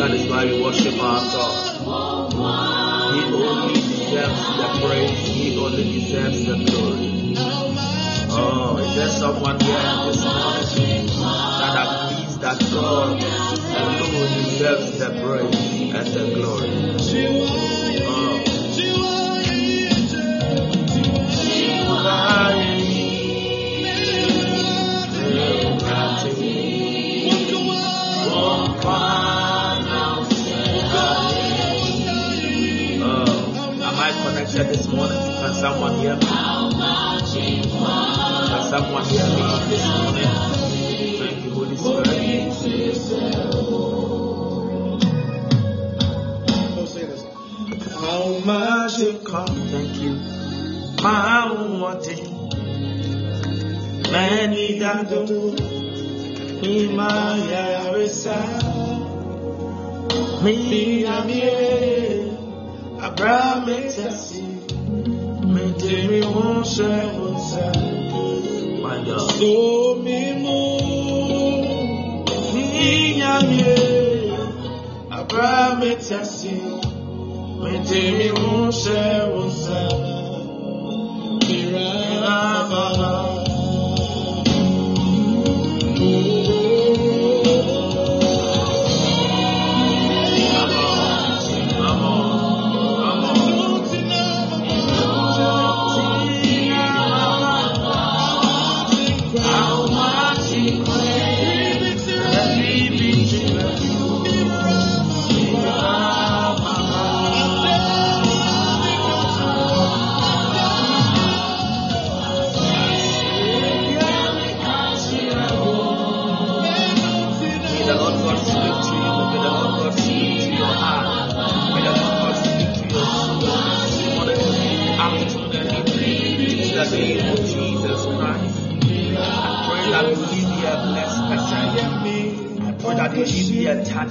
That is why we worship our God. He only deserves the praise. He only deserves the glory. Oh, is there someone here this morning that agrees that God alone deserves the praise and the glory? Connected this morning? Can someone hear me? Can someone hear me this morning? Thank you, Holy Spirit. How much it Come, thank you. My wanting many that do in my yarisa. Me, I'm here. Abraham, it's me, Timmy, won't share, won't share. My God. so me move? Me,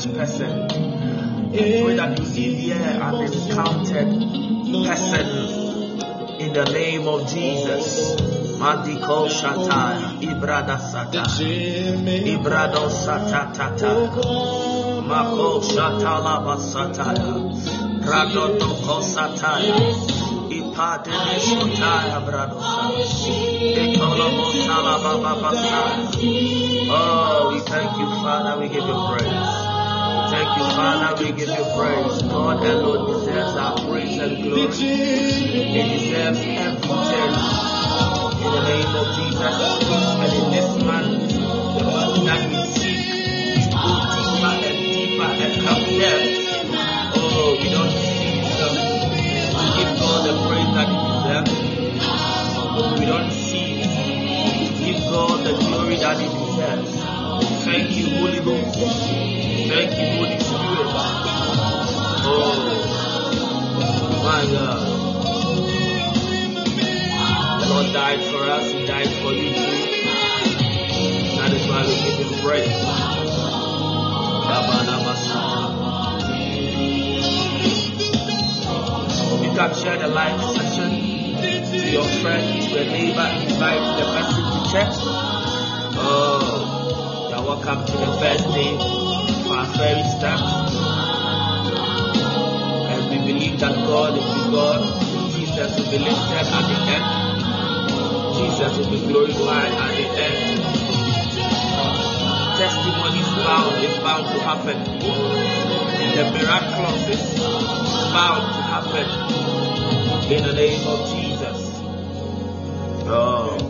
here person. I pray that you leave here an encountered person. In the name of Jesus. Madiko Shataya, Ibrada Sataya. Ibrado satatata. Mako shatala basataya. Grado toko sataya. Ipadene shotaya bradosa. Ekolomo salababa basaya. Oh, we thank you, Father. We give you praise. Thank you, Father. We give you praise. God alone deserves our praise and glory. He deserves everything. In the name of Jesus. And in this month, the month that we seek, go deeper and deeper and come depth. Oh, we don't see them. We give God the praise that He deserves. We don't seek to give God the glory that He deserves. Thank you, Holy Ghost. Thank you, Holy Spirit. Oh, my God. The Lord died for us, He died for you too. That is why we give Him praise. You can share the live session to your friend, to a neighbor, invite the person to church. Oh, welcome to the first day of our fairy start. And we believe that God is the God. Jesus will be lifted at the end. Jesus will be glorified at the end. Testimonies bound is bound to happen. The miraculous is bound to happen. In the name of Jesus. Oh.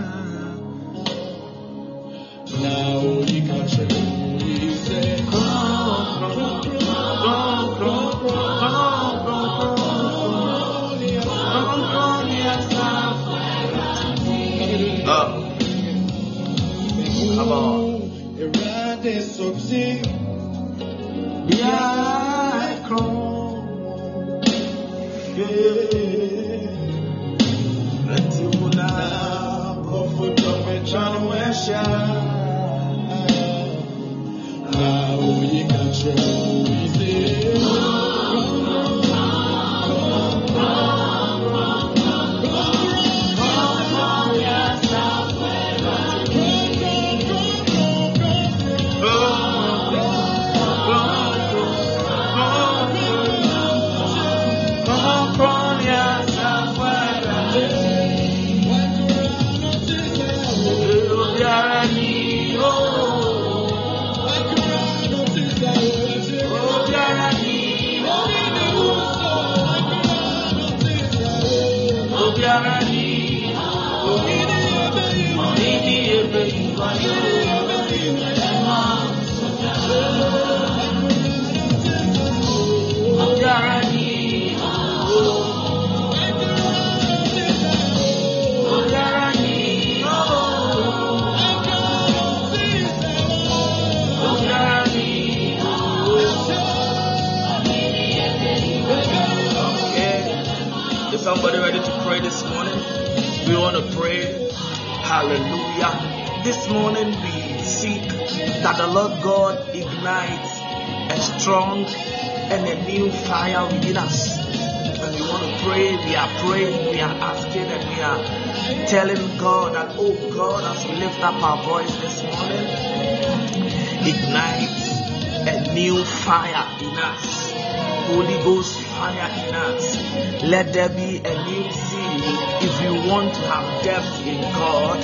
In us. Let there be a new zeal. If you want to have depth in God,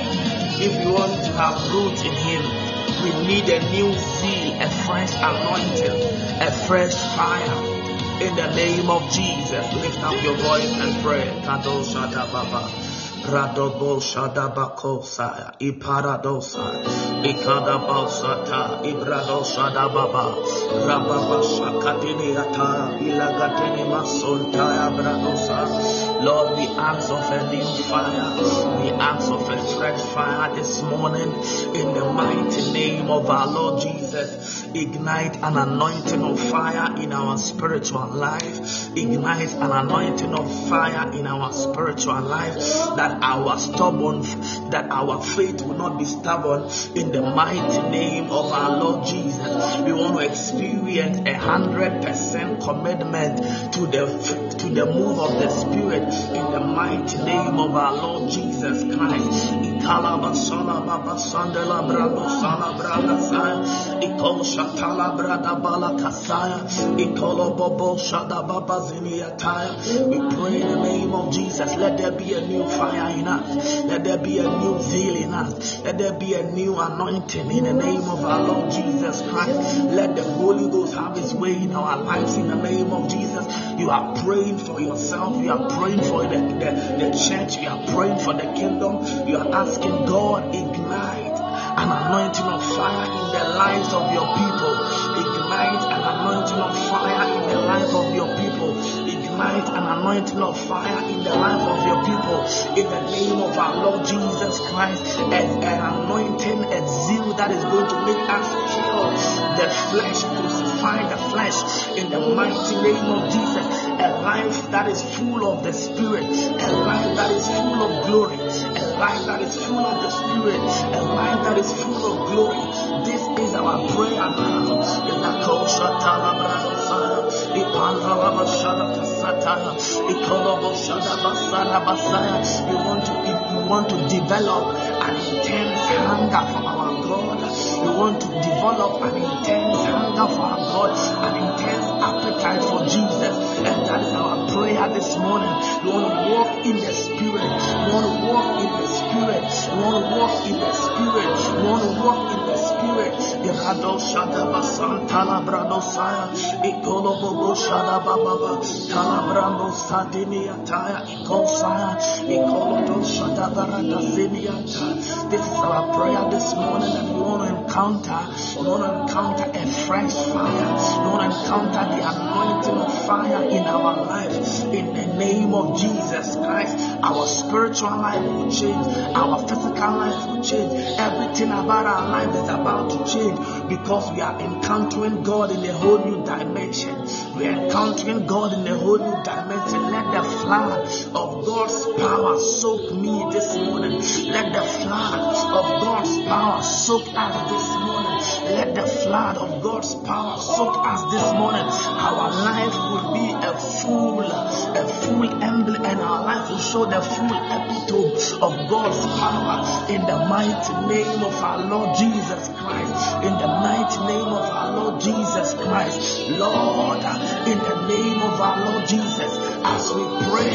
if you want to have root in Him, we need a new zeal, a fresh anointing, a fresh fire. In the name of Jesus, lift up your voice and pray. Kadosh Baba. Radobo Shadabakosa, Iparadosa, Ikadabosata, Ibrado Shadababa, Rababa Shakadiniata, Ilagatini Masultaya Bradosa. Lord, we ask of a new fire, we ask of a fresh fire this morning in the mighty name of our Lord Jesus. Ignite an anointing of fire in our spiritual life, ignite an anointing of fire in our spiritual life that our stubborn that our faith will not be stubborn in the mighty name of our Lord Jesus. We want to experience a hundred percent commitment to the to the move of the Spirit in the mighty name of our Lord Jesus Christ. Bala. Ikolo bobo. We pray in the name of Jesus. Let there be a new fire in us. Let there be a new zeal in us. Let there be a new anointing in the name of our Lord Jesus Christ. Let the Holy Ghost have his way in our lives in the name of Jesus. You are praying for yourself. You are praying for the, the, the church. You are praying for the kingdom. You are asking God, ignite an anointing of fire in the lives of your people. Ignite an anointing of fire in the life of your people. Ignite an anointing of fire in the life of your people. In the name of our Lord Jesus Christ, an, an anointing, a zeal that is going to make us kill the flesh, crucify the flesh in the mighty name of Jesus. A life that is full of the Spirit, a life that is full of glory, a life that is full of the Spirit, a life that is full of glory. This is our prayer now. We want to, we want to develop an intense hunger for our God. We want to develop an intense hunger for our God, an intense appetite for Jesus. And that is our prayer this morning. We want to walk in the Spirit. We want to walk in the Spirit. We want to walk in the Spirit. We want to walk in This is our prayer this morning and we want to encounter, we want to encounter a fresh fire. We want to encounter the anointing of fire in our life. In the name of Jesus Christ, our spiritual life will change, our physical life will change, everything about our life is about to change because we are encountering God in a whole new dimension. We are encountering God in a whole new dimension. Let the flood of God's power soak me this morning. Let the flood of God's power soak us this morning. Let the flood of God's power soak us this morning. Our life will be a full, a full emblem, and our life will show the full epitome of God's power in the mighty name of our Lord Jesus Christ. In the mighty name of our Lord Jesus Christ. Lord, in the name of our Lord Jesus, as we pray,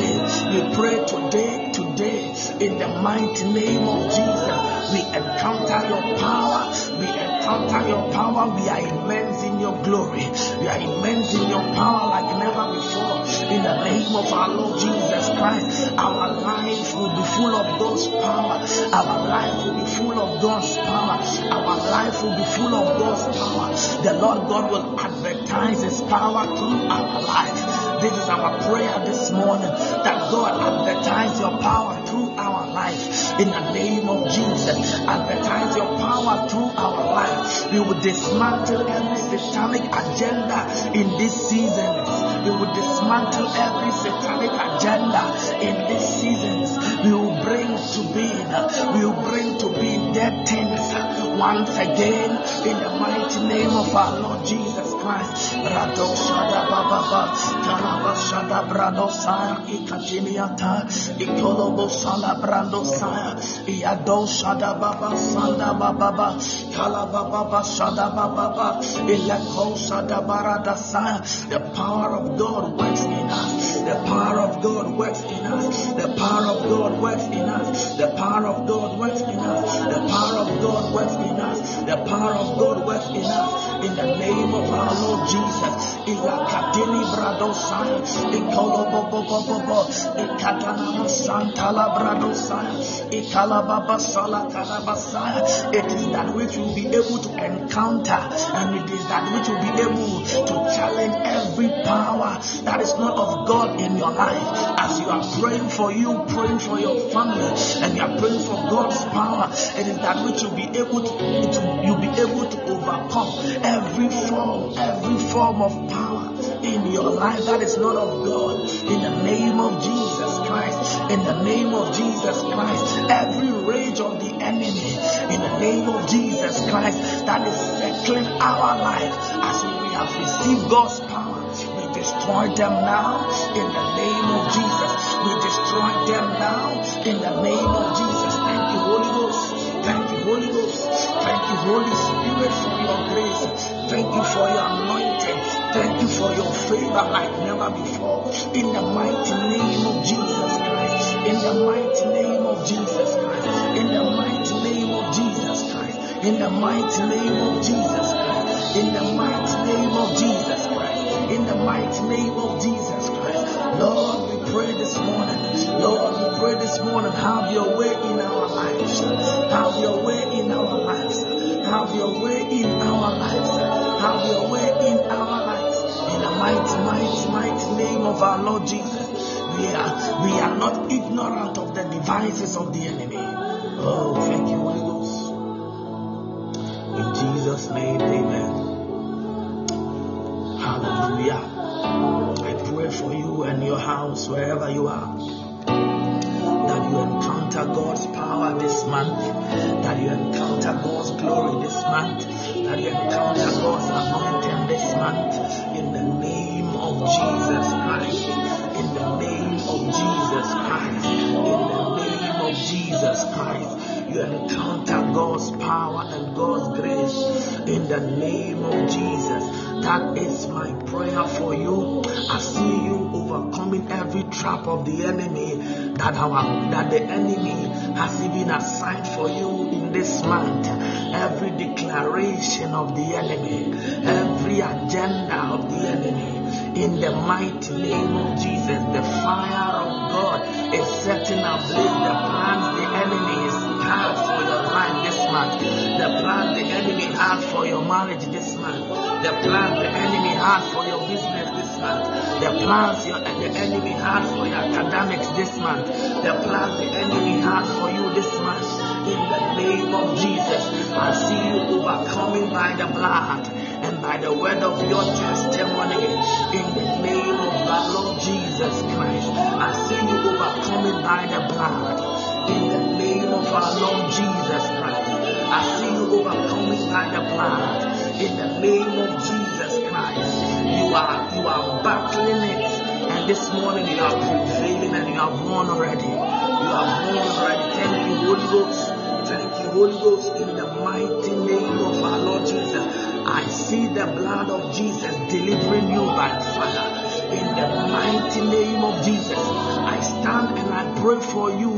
we pray today, today, in the mighty name of Jesus, we encounter your power, we encounter your power, we are immense in your glory, we are immense in your power like never before. In the name of our Lord Jesus Christ, our life will be full of God's power, our life will be full of God's power, our life will be full of God's power. The Lord God will advertise His power through our life. This is our prayer this morning that God advertise your power through life. In the name of Jesus, advertise your power through our life. We will dismantle every satanic agenda in this season. We will dismantle every satanic agenda in these seasons. We will bring to being, we will bring to being dead things once again in the mighty name of our Lord Jesus Christ. Rado shada baba talaba shada brado saya ikatiniata ikolobo sala brando saya iado shada baba sanda baba talaba baba shada baba ileko shada barada saya. The power of God works in us. The power of God works in us. The power of God works in us. The power of God works in us. The power of God works in us. The power of God works in us. In the name of our Lord Jesus. Ilakadini bradosaya. Ikolobobobobobo. Ikatana santala bradosaya. Ikalababa sala kalabasaya. It is that which will be able to encounter and it is that which will be able to challenge every power that is not of God in your life. As you are praying for you, praying for your family, and you are praying for God's power, it is that which you'll be able to, to you'll be able to overcome every form, every form of power in your life that is not of God. In the name of Jesus Christ, in the name of Jesus Christ, every rage of the enemy, in the name of Jesus Christ, that is settling our life as we have received God's power. We destroy them now in the name of Jesus. We destroy them now in the name of Jesus. Holy Ghost. Thank you, Holy Spirit, for your grace. Thank you for your anointing. Thank you for your favor like never before. In the mighty name of Jesus Christ. In the mighty name of Jesus Christ. In the mighty name of Jesus Christ. In the mighty name of Jesus Christ. In the mighty name of Jesus Christ. In the mighty name of Jesus Christ. Lord, we pray this morning. Lord, we pray this morning. Have your way your way in our lives. Have your way in our lives. In the mighty, mighty, mighty name of our Lord Jesus. We are, we are not ignorant of the devices of the enemy. Oh, thank you, Holy Ghost. In Jesus' name, amen. Hallelujah. I pray for you and your house, wherever you are, encounter God's power this month, that you encounter God's glory this month, that you encounter God's anointing this month, in the name of Jesus Christ. In the name of Jesus Christ. In the name of Jesus Christ. You encounter God's power and God's grace in the name of Jesus. That is my prayer for you. I see you overcoming every trap of the enemy that our that the enemy has even assigned for you in this month. every declaration of the enemy, every agenda of the enemy. In the mighty name of Jesus, the fire of God is setting ablaze the plans the enemy had for your life this month, the plans the enemy has for your marriage this month, the plans the enemy has for your business the plans your, the enemy had for your academics this month, the plans the enemy had for you this month. In the name of Jesus, I see you overcoming by the blood and by the word of your testimony. In the name of our Lord Jesus Christ, I see you overcoming by the blood. In the name of our Lord Jesus Christ, I see you overcoming by the blood. In the name of Jesus Christ, you are you are battling it, and this morning you are prevailing and you have won already. You have won already. Thank you, Holy Ghost. Thank you, Holy Ghost, in the mighty name of our Lord Jesus. I see the blood of Jesus delivering you by fire. In the mighty name of Jesus, I stand and I pray for you.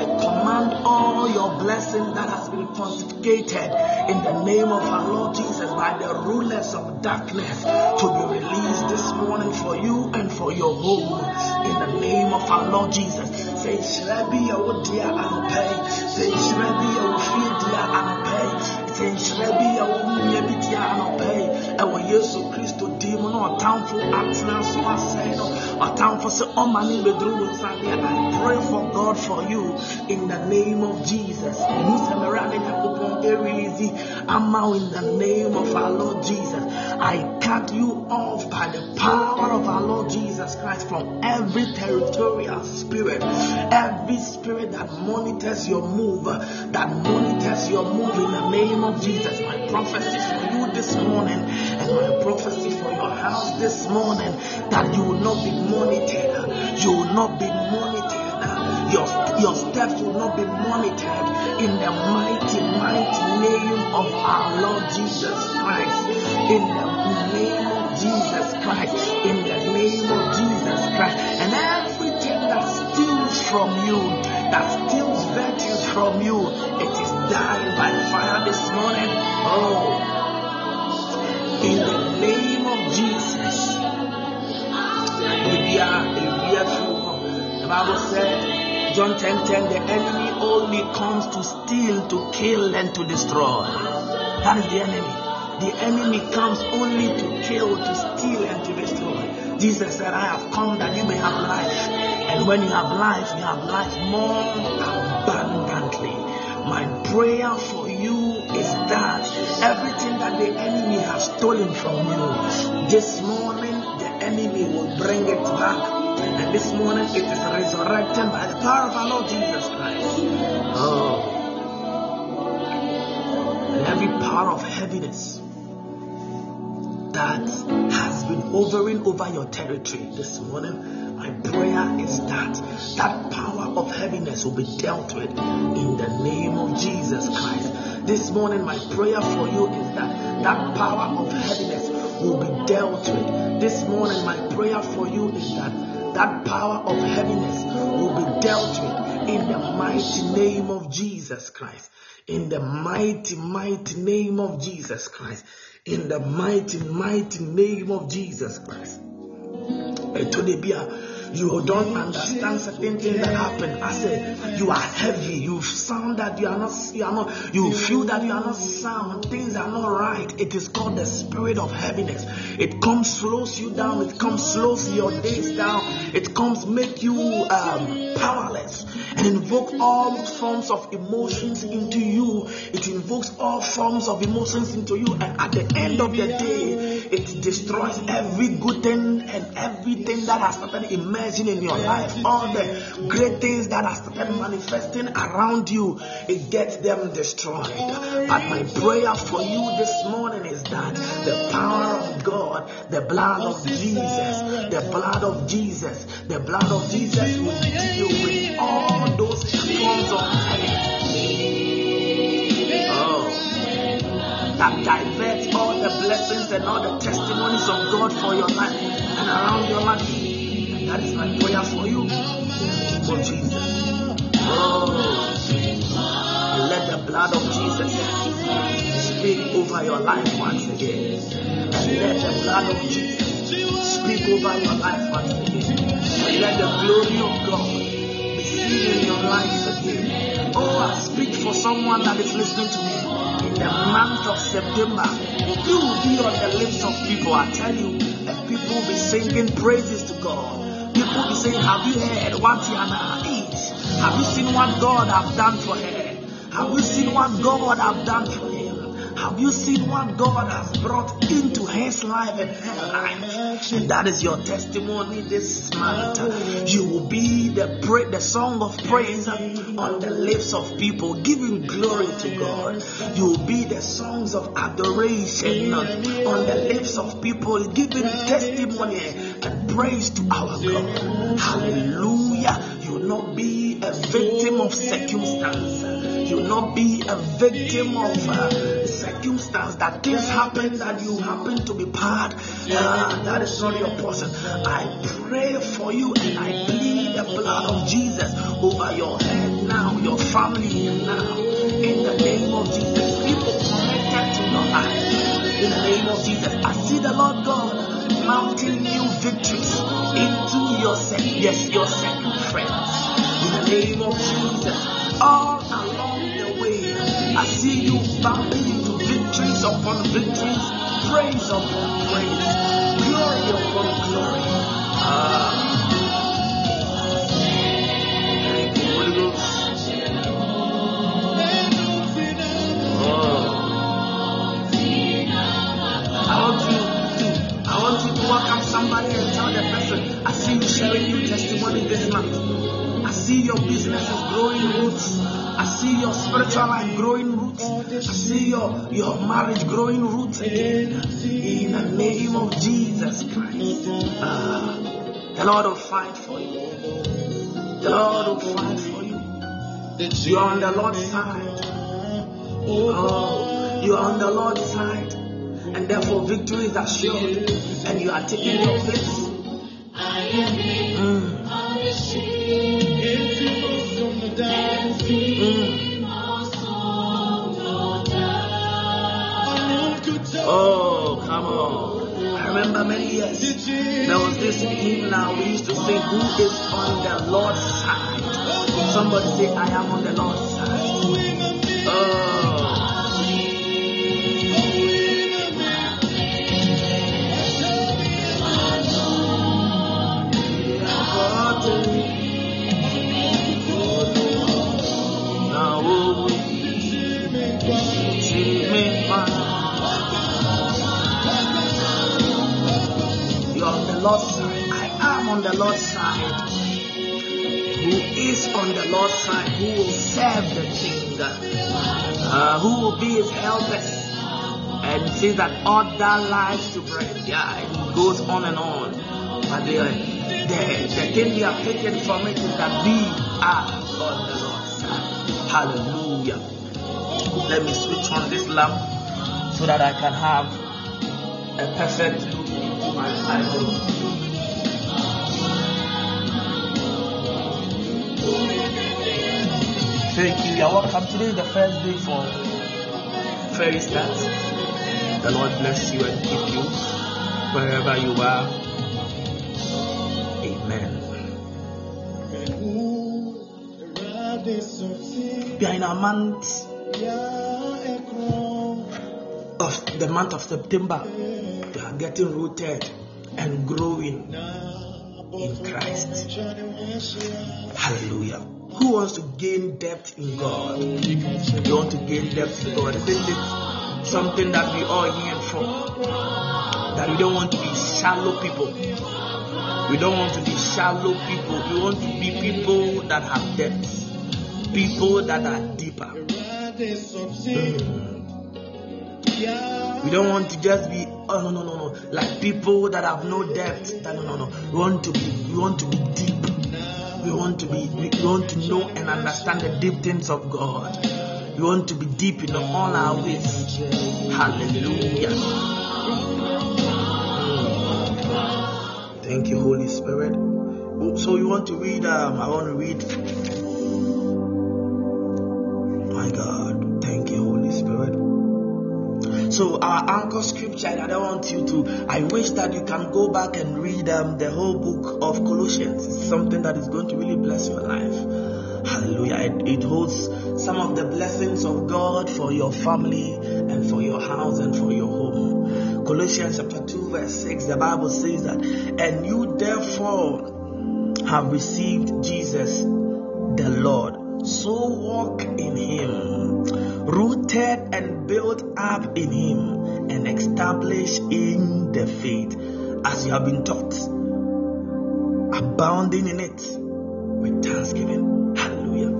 I command all your blessings that has been confiscated in the name of our Lord Jesus by the rulers of darkness to be released this morning for you and for your home. In the name of our Lord Jesus. Say, Shrebi, your dear and pay. Say, Shrebi, your dear and pay. Say, Shrebi, your dear and pay. ɛwɔ yesu kristo din mu na ɔtamfo atena so asɛe no ɔtamfo sɛ ɔma ne bɛduru wo i pray for god for you in the name of jesus mu sɛ mmerɛ ne nyankopɔn ɛrelease ama in the name of our lord jesus i cut you off by the power of our lord jesus christ from every territorial spirit every spirit that monitors your move that monitors your move in the name of jesus my prophecy for you this morning and my prophecy for your house this morning that you will not be monitored. You will not be monitored. Your, your steps will not be monitored in the mighty, mighty name of our Lord Jesus Christ. In the name of Jesus Christ. In the name of Jesus Christ. And everything that steals from you, that steals virtues from you, it is dying by fire this morning. Oh in the name of Jesus. The Bible said, John 10 10, the enemy only comes to steal, to kill, and to destroy. That is the enemy. The enemy comes only to kill, to steal, and to destroy. Jesus said, I have come that you may have life. And when you have life, you have life more abundantly. My prayer for you is that everything that the enemy has stolen from you, this morning the enemy will bring it back. And this morning it is resurrected by the power of our Lord Jesus Christ. Oh. And every power of heaviness that has been hovering over your territory this morning, my prayer is that that power of heaviness will be dealt with in the name of Jesus Christ. This morning, my prayer for you is that that power of heaviness will be dealt with. This morning, my prayer for you is that that power of heaviness will be dealt with in the mighty name of Jesus Christ. In the mighty, mighty name of Jesus Christ. In the mighty, mighty name of Jesus Christ. You don't understand certain things that happen. I said, you are heavy. You sound that you are not. You are not. You feel that you are not sound. Things are not right. It is called the spirit of heaviness. It comes slows you down. It comes slows your days down. It comes make you um, powerless and invoke all forms of emotions into you. It invokes all forms of emotions into you, and at the end of the day, it destroys every good thing and everything that has started emerging in your life. All the great things that have started manifesting around you, it gets them destroyed. But my prayer for you this morning is that the power of God, the blood of Jesus, the blood of Jesus, the blood of Jesus will deal with all those forms of Oh, that diverts all the blessings and all the testimonies of God for your life and around your life. And that is my prayer for you. For Jesus. Oh, let the blood of Jesus prevail over your life once again. And let the blood of Jesus speak over your life once again. And let the glory of God in your again. Oh, I speak for someone that is listening to me in the month of September. You will be on the lips of people, I tell you, and people will be singing praises to God. People will be saying, Have you heard what Tiana is? Have you seen what God have done for her? Have you seen what God have done for him? Have you seen what God has brought into his life and her life? And that is your testimony this month. You will be the the song of praise on the lips of people, giving glory to God. You will be the songs of adoration on the lips of people, giving testimony and praise to our God. Hallelujah. You will not be a victim of circumstance. You not be a victim of uh, circumstance that things happen that you happen to be part. Uh, that is not your portion. I pray for you and I plead the blood of Jesus over your head now, your family now. In the name of Jesus, people connected to your life. In the name of Jesus, I see the Lord God mounting new victories into your second, yes, your second friends. In the name of Jesus, all along I see you bumping into victories upon victories, praise upon praise, glory upon glory. Growing roots again. In the name of Jesus Christ. Ah, the Lord will fight for you. The Lord will fight for you. You are on the Lord's side. Oh, you are on the Lord's side. And therefore victory is assured. And you are taking your place. Mm. Oh, come on. I remember many years. There was this hymn now we used to sing, Who is on the Lord's side? Somebody say, I am on the Lord's side. Oh. Lord's side. I am on the Lord's side. Who is on the Lord's side? Who will serve the King? Uh, who will be his helpers? And see that other lives to bread. Yeah, it goes on and on. But the, the, the thing we have taken from it is that we are on the Lord's side. Hallelujah. Let me switch on this lamp so that I can have a perfect Thank you. You're welcome. Today the first day for Fairy Start. The Lord bless you and keep you wherever you are. Amen. We are in a month of the month of September. Are getting rooted and growing in Christ. Hallelujah. Who wants to gain depth in God? You want to gain depth in God. Isn't it something that we all yearn for? That we don't want to be shallow people. We don't want to be shallow people. We want to be people that have depth. People that are deeper. Mm. We don't want to just be oh no no no no like people that have no depth. No no no. We want to be we want to be deep. We want to be we want to know and understand the deep things of God. We want to be deep in all our ways. Hallelujah. Thank you, Holy Spirit. So you want to read? Um, I want to read. So our anchor scripture, I don't want you to. I wish that you can go back and read um, the whole book of Colossians. It's something that is going to really bless your life. Hallelujah. It, it holds some of the blessings of God for your family and for your house and for your home. Colossians chapter 2, verse 6, the Bible says that, and you therefore have received Jesus the Lord. So walk in him, rooted and built up in him, and established in the faith as you have been taught, abounding in it with thanksgiving. Hallelujah.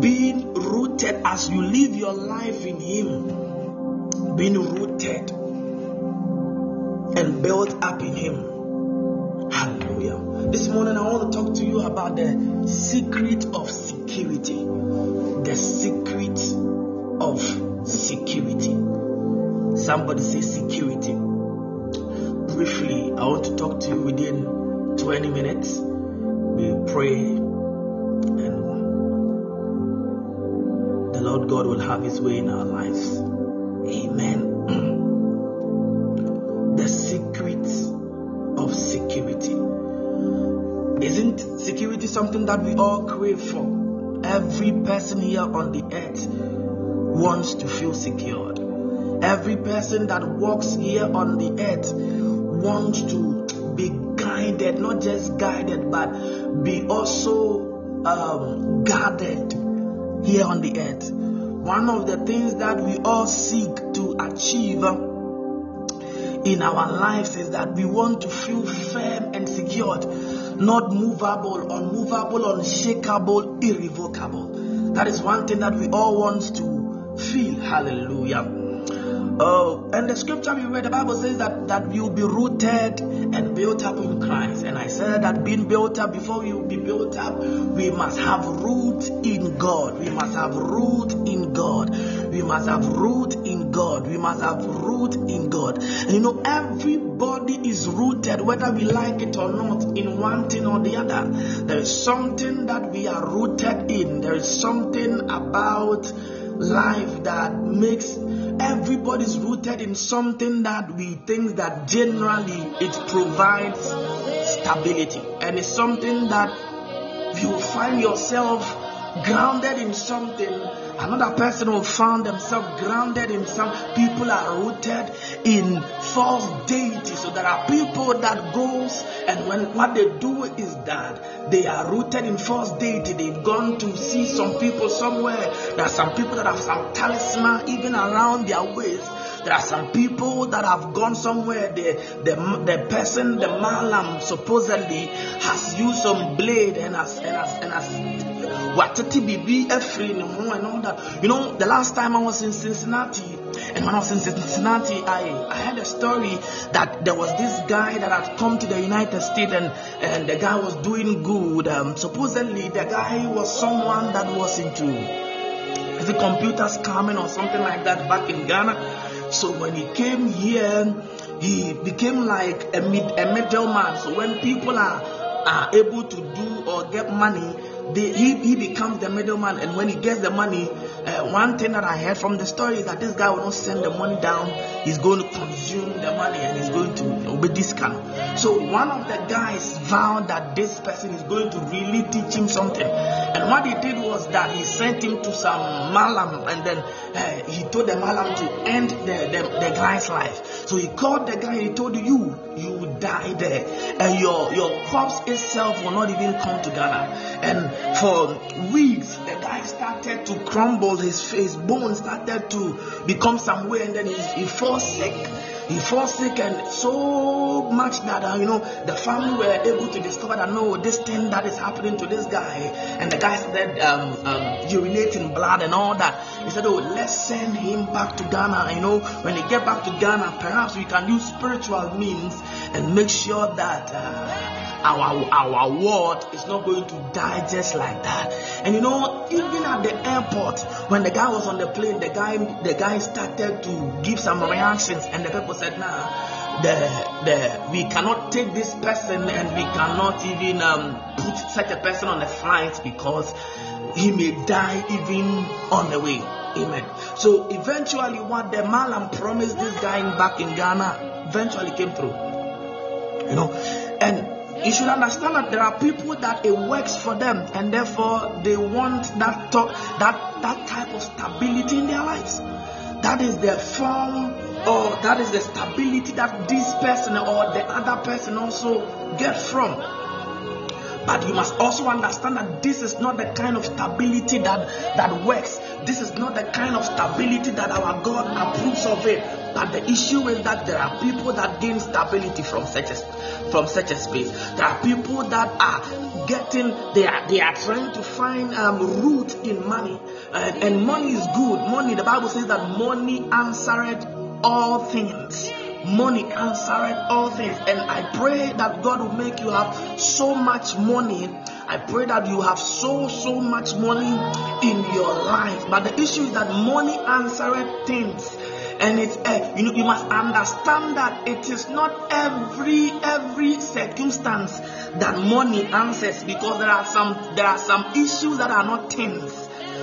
Being rooted as you live your life in him, being rooted and built up in him. Hallelujah. This morning I want to talk to you about the secret of security. The secret of security. Somebody say security. Briefly, I want to talk to you within 20 minutes. We pray and the Lord God will have his way in our lives. Amen. the secret of security. Isn't security something that we all crave for? Every person here on the earth wants to feel secured. Every person that walks here on the earth wants to be guided, not just guided, but be also um, guarded here on the earth. One of the things that we all seek to achieve in our lives is that we want to feel firm and secured, not movable, unmovable, unshakable, irrevocable. That is one thing that we all want to feel. Hallelujah. Oh, and the scripture we read, the Bible says that, that we will be rooted and built up in Christ. And I said that being built up, before we will be built up, we must have root in God. We must have root in God. We must have root in God. We must have root in God. And you know, everybody is rooted, whether we like it or not, in one thing or the other. There is something that we are rooted in. There is something about life that makes everybody's rooted in something that we think that generally it provides stability and it's something that you find yourself grounded in something another person will find themselves grounded in some people are rooted in false deity so there are people that goes and when what they do is that they are rooted in false deity. They've gone to see some people somewhere. There are some people that have some talisman even around their waist. There are some people that have gone somewhere. The, the, the person, the malam, supposedly has used some blade and has and has and has You know, the last time I was in Cincinnati, and when I was in Cincinnati, I, I had a story that there was this guy that had come to the United States and, and the guy was doing good. Um, supposedly, the guy was someone that was into is it computer scamming or something like that back in Ghana. So when he came here, he became like a, mid, a middleman. So when people are, are able to do or get money, they, he, he becomes the middleman. And when he gets the money, uh, one thing that I heard from the story is that this guy will not send the money down. He's going to consume the money and he's going to obey this kind. So one of the guys vowed that this person is going to really teach him something. And what he did was that he sent him to some malam and then uh, he told the malam to end the, the, the guy's life. So he called the guy, he told you, you will die there. And your, your corpse itself will not even come to Ghana. And for weeks, the guy started to crumble, his face, bones started to become some way, and then he, he fell sick. He fell sick and so much that uh, you know the family were able to discover that no this thing that is happening to this guy and the guy started um, um, urinating blood and all that. He said oh let's send him back to ghana. You know when he get back to ghana perhaps we can use spiritual means and make sure that uh, our our world is not going to die just like that. And you know, even at the airport, when the guy was on the plane, the guy the guy started to give some reactions, and the people said, "Nah, the the we cannot take this person, and we cannot even um, put such a person on the flight because." he may die even on the way. Amen. So eventually, what the Malam promised this guy back in Ghana eventually came through. You know, and you should understand that there are people that it works for them, and therefore they want that that that type of stability in their lives. That is the form or that is the stability that this person or the other person also get from. But you must also understand that this is not the kind of stability that, that works. This is not the kind of stability that our God approves of it. But the issue is that there are people that gain stability from such a from such a space. There are people that are getting they are they are trying to find um, root in money, and, and money is good. Money, the Bible says that money answered all things money answered all things. And I pray that God will make you have so much money. I pray that you have so, so much money in your life. But the issue is that money answered things. And it's uh, you know you must understand that it is not every every circumstance that money answers because there are some there are some issues that are not things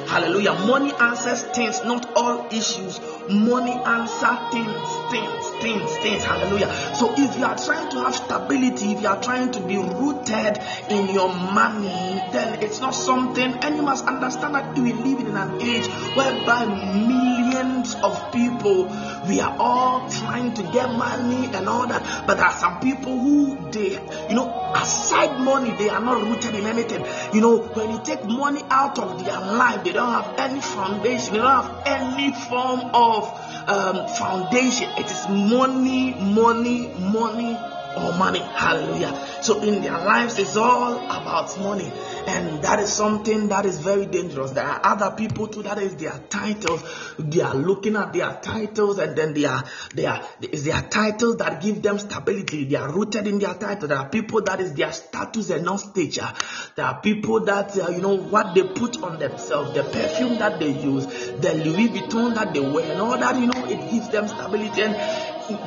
Hallelujah. Money answers things, not all issues. Money answer things, things, things, things. Hallelujah. So if you are trying to have stability, if you are trying to be rooted in your money, then it's not something, and you must understand that we live in an age whereby millions of people we are all trying to get money and all that, but there are some people who they, you know, aside money, they are not rooted in anything. You know, when you take money out of their life, they don't have any foundation, they don't have any form of um, foundation. It is money, money, money, or money. Hallelujah. So in their lives, it's all about money. And that is something that is very dangerous. There are other people too, that is their titles. They are looking at their titles and then they are, they are, it's their titles that give them stability. They are rooted in their title. There are people that is their status and not stature. There are people that, uh, you know, what they put on themselves, the perfume that they use, the Louis Vuitton that they wear and all that, you know, it gives them stability. And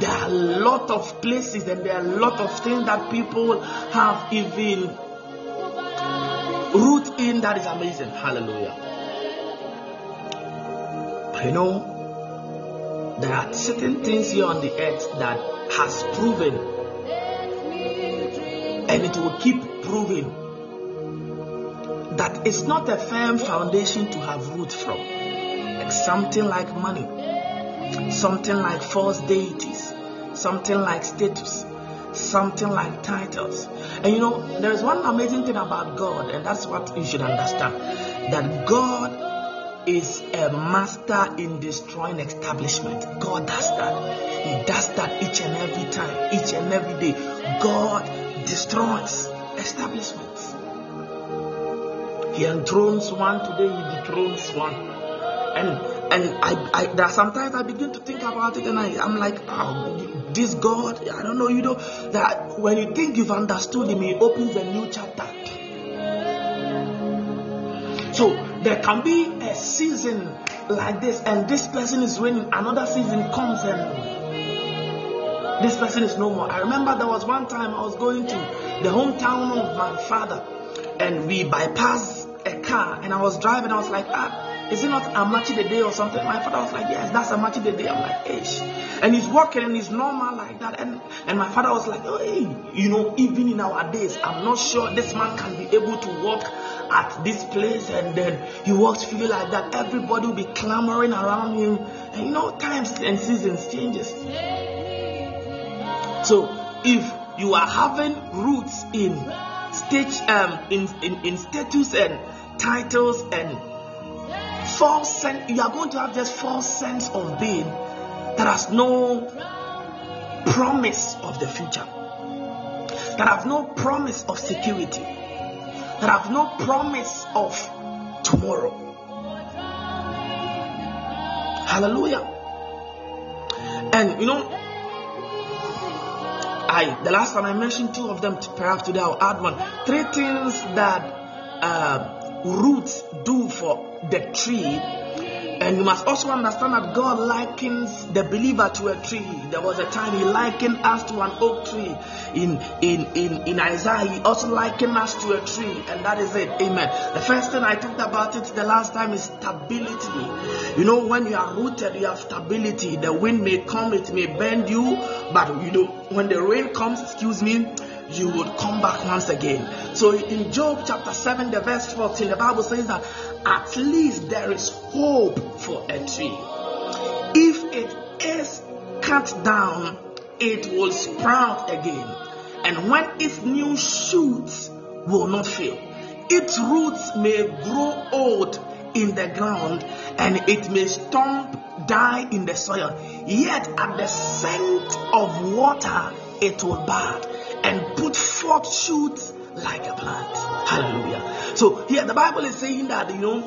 there are a lot of places and there are a lot of things that people have even root in that is amazing. Hallelujah. You know, there are certain things here on the earth that has proven and it will keep proving that it's not a firm foundation to have root from. Like something like money, something like false deities, something like status, something like titles. And you know, there's one amazing thing about God, and that's what you should understand that God is a master in destroying establishment. God does that. He does that each and every time, each and every day. God destroys establishments. He enthrones one today, he dethrones one. And and I, I there are sometimes I begin to think about it and I, I'm like, oh, this God, I don't know, you know, that when you think you've understood Him, He opens a new chapter. So there can be a season like this, and this person is reigning, another season comes and this person is no more. I remember there was one time I was going to the hometown of my father, and we bypassed a car, and I was driving, I was like, ah is it not Amachi the day or something? My father was like, Yes, that's Amachi the day. I'm like, Ish. And he's walking and he's normal like that. And and my father was like, hey, you know, even in our days, I'm not sure this man can be able to walk at this place and then he walks feel like that. Everybody will be clamoring around him. And you know, times and seasons changes. So if you are having roots in stage um in, in, in status and titles and false sense, you are going to have just false sense of being that has no promise of the future, that have no promise of security, that have no promise of tomorrow. Hallelujah. And you know, I the last time I mentioned two of them, perhaps today I'll add one. Three things that uh, roots do for the tree And you must also understand that God likens the believer to a tree. There was a time He likened us to an oak tree. In in in, in Isaiah, He also likened us to a tree, and that is it. Amen. The first thing I talked about it the last time is stability. You know, when you are rooted, you have stability. The wind may come, it may bend you, but you know, when the rain comes, excuse me, you would come back once again. So in Job chapter 7, the verse 14, the Bible says that at least there is hope for a tree. If it is cut down, it will sprout again. And when its new shoots will not fail, its roots may grow old in the ground and it may stump die in the soil. Yet at the scent of water, it will bud and put forth shoots like a plant. Hallelujah. So here the Bible is saying that you know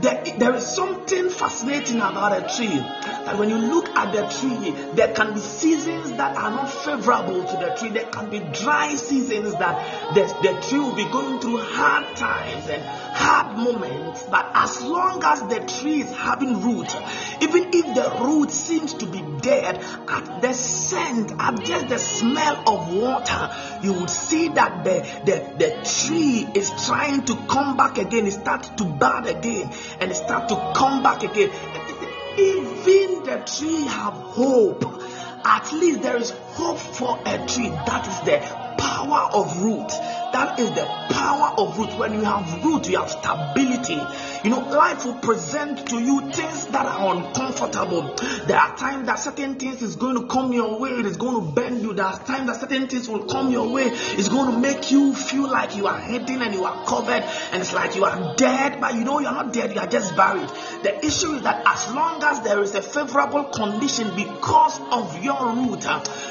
there, there is something fascinating about a tree that when you look at the tree, there can be seasons that are not favorable to the tree. There can be dry seasons that the, the tree will be going through hard times and hard moments. But as long as the tree is having root, even if the root seems to be dead, at the scent, at just the smell of water, you would see that the, the, the tree is trying to come back again. It starts to bud again and it starts to come back again. Even the tree have hope. At least there is hope for a tree. That is the power of root. That is the power of root. When you have root, you have stability. You know, life will present to you things that are uncomfortable. There are times that certain things is going to come your way, it is going to bend you. There are times that certain things will come your way, it's going to make you feel like you are hidden and you are covered, and it's like you are dead, but you know you are not dead, you are just buried. The issue is that as long as there is a favorable condition because of your root,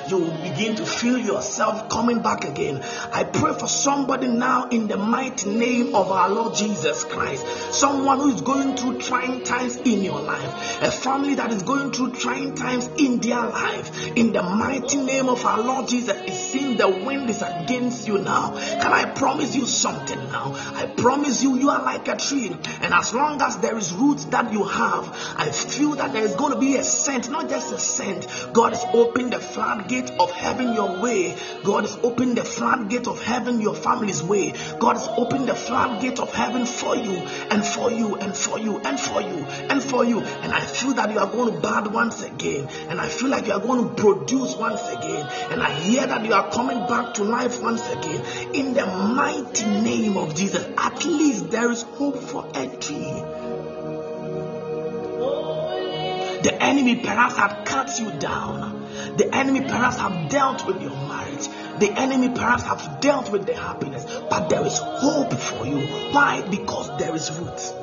you will begin to feel yourself coming back again. I pray for somebody now in the mighty name of our Lord Jesus Christ. Someone who is going through trying times in your life, a family that is going through trying times in their life. In the mighty name of our Lord Jesus, it seems the wind is against you now. Can I promise you something now? I promise you, you are like a tree, and as long as there is roots that you have, I feel that there is going to be a scent, not just a scent. God has opened the floodgate of heaven your way. God has opened the floodgate of heaven your family's way. God has opened the floodgate of heaven for you and for you and for you and for you and for you. And I feel that you are going to bud once again. And I feel like you are going to produce once again. And I hear that you are coming back to life once again. In the mighty name of Jesus, at least there is hope for a tree. The enemy perhaps had cut you down. The enemy perhaps have dealt with your marriage. The enemy perhaps have dealt with the happiness. But there is hope for you. Why? Because there is root.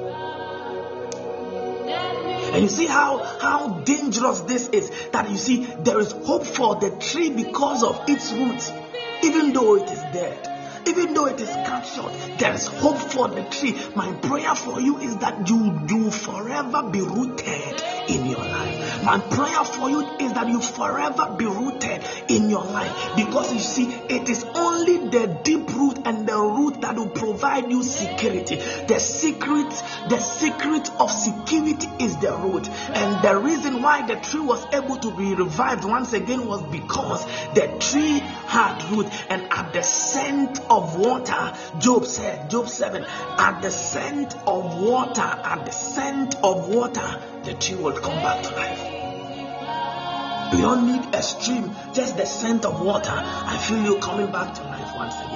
And you see how, how dangerous this is that you see there is hope for the tree because of its roots, even though it is dead. Even though it is cut short, there is hope for the tree. My prayer for you is that you do forever be rooted in your life. My prayer for you is that you forever be rooted in your life because you see, it is only the deep root and the root that will provide you security. The secret, the secret of security is the root, and the reason why the tree was able to be revived once again was because the tree had root, and at the scent of water, Job said, Job 7, at the scent of water, at the scent of water, the tree will come back to life. You don't need a stream, just the scent of water. I feel you coming back to life once again.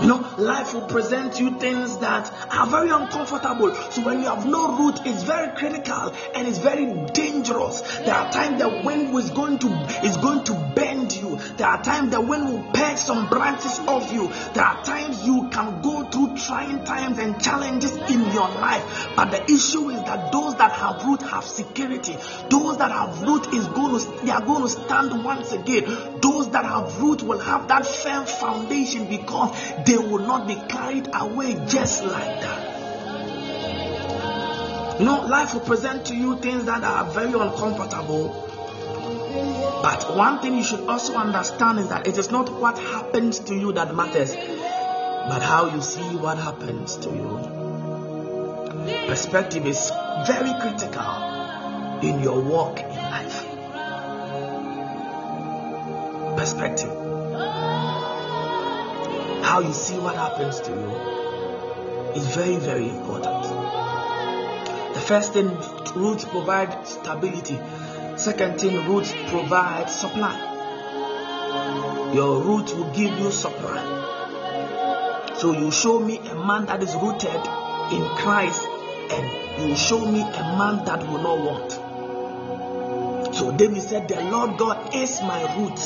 You know, life will present you things that are very uncomfortable. So when you have no root, it's very critical and it's very dangerous. There are times the wind is going to is going to bend you. There are times the wind will peck some branches off you. There are times you can go through trying times and challenges in your life. But the issue is that those that have root have security. Those that have root is going to they are going to stand once again. Those that have root will have that firm foundation because they will not be carried away just like that. Know, life will present to you things that are very uncomfortable. But one thing you should also understand is that it is not what happens to you that matters. but how you see what happens to you. Perspective is very critical in your walk in life. Perspective. How you see what happens to you is very, very important. The first thing, roots provide stability. Second thing, roots provide supply. Your roots will give you supply. So you show me a man that is rooted in Christ, and you show me a man that will not want. So David said, The Lord God is my root.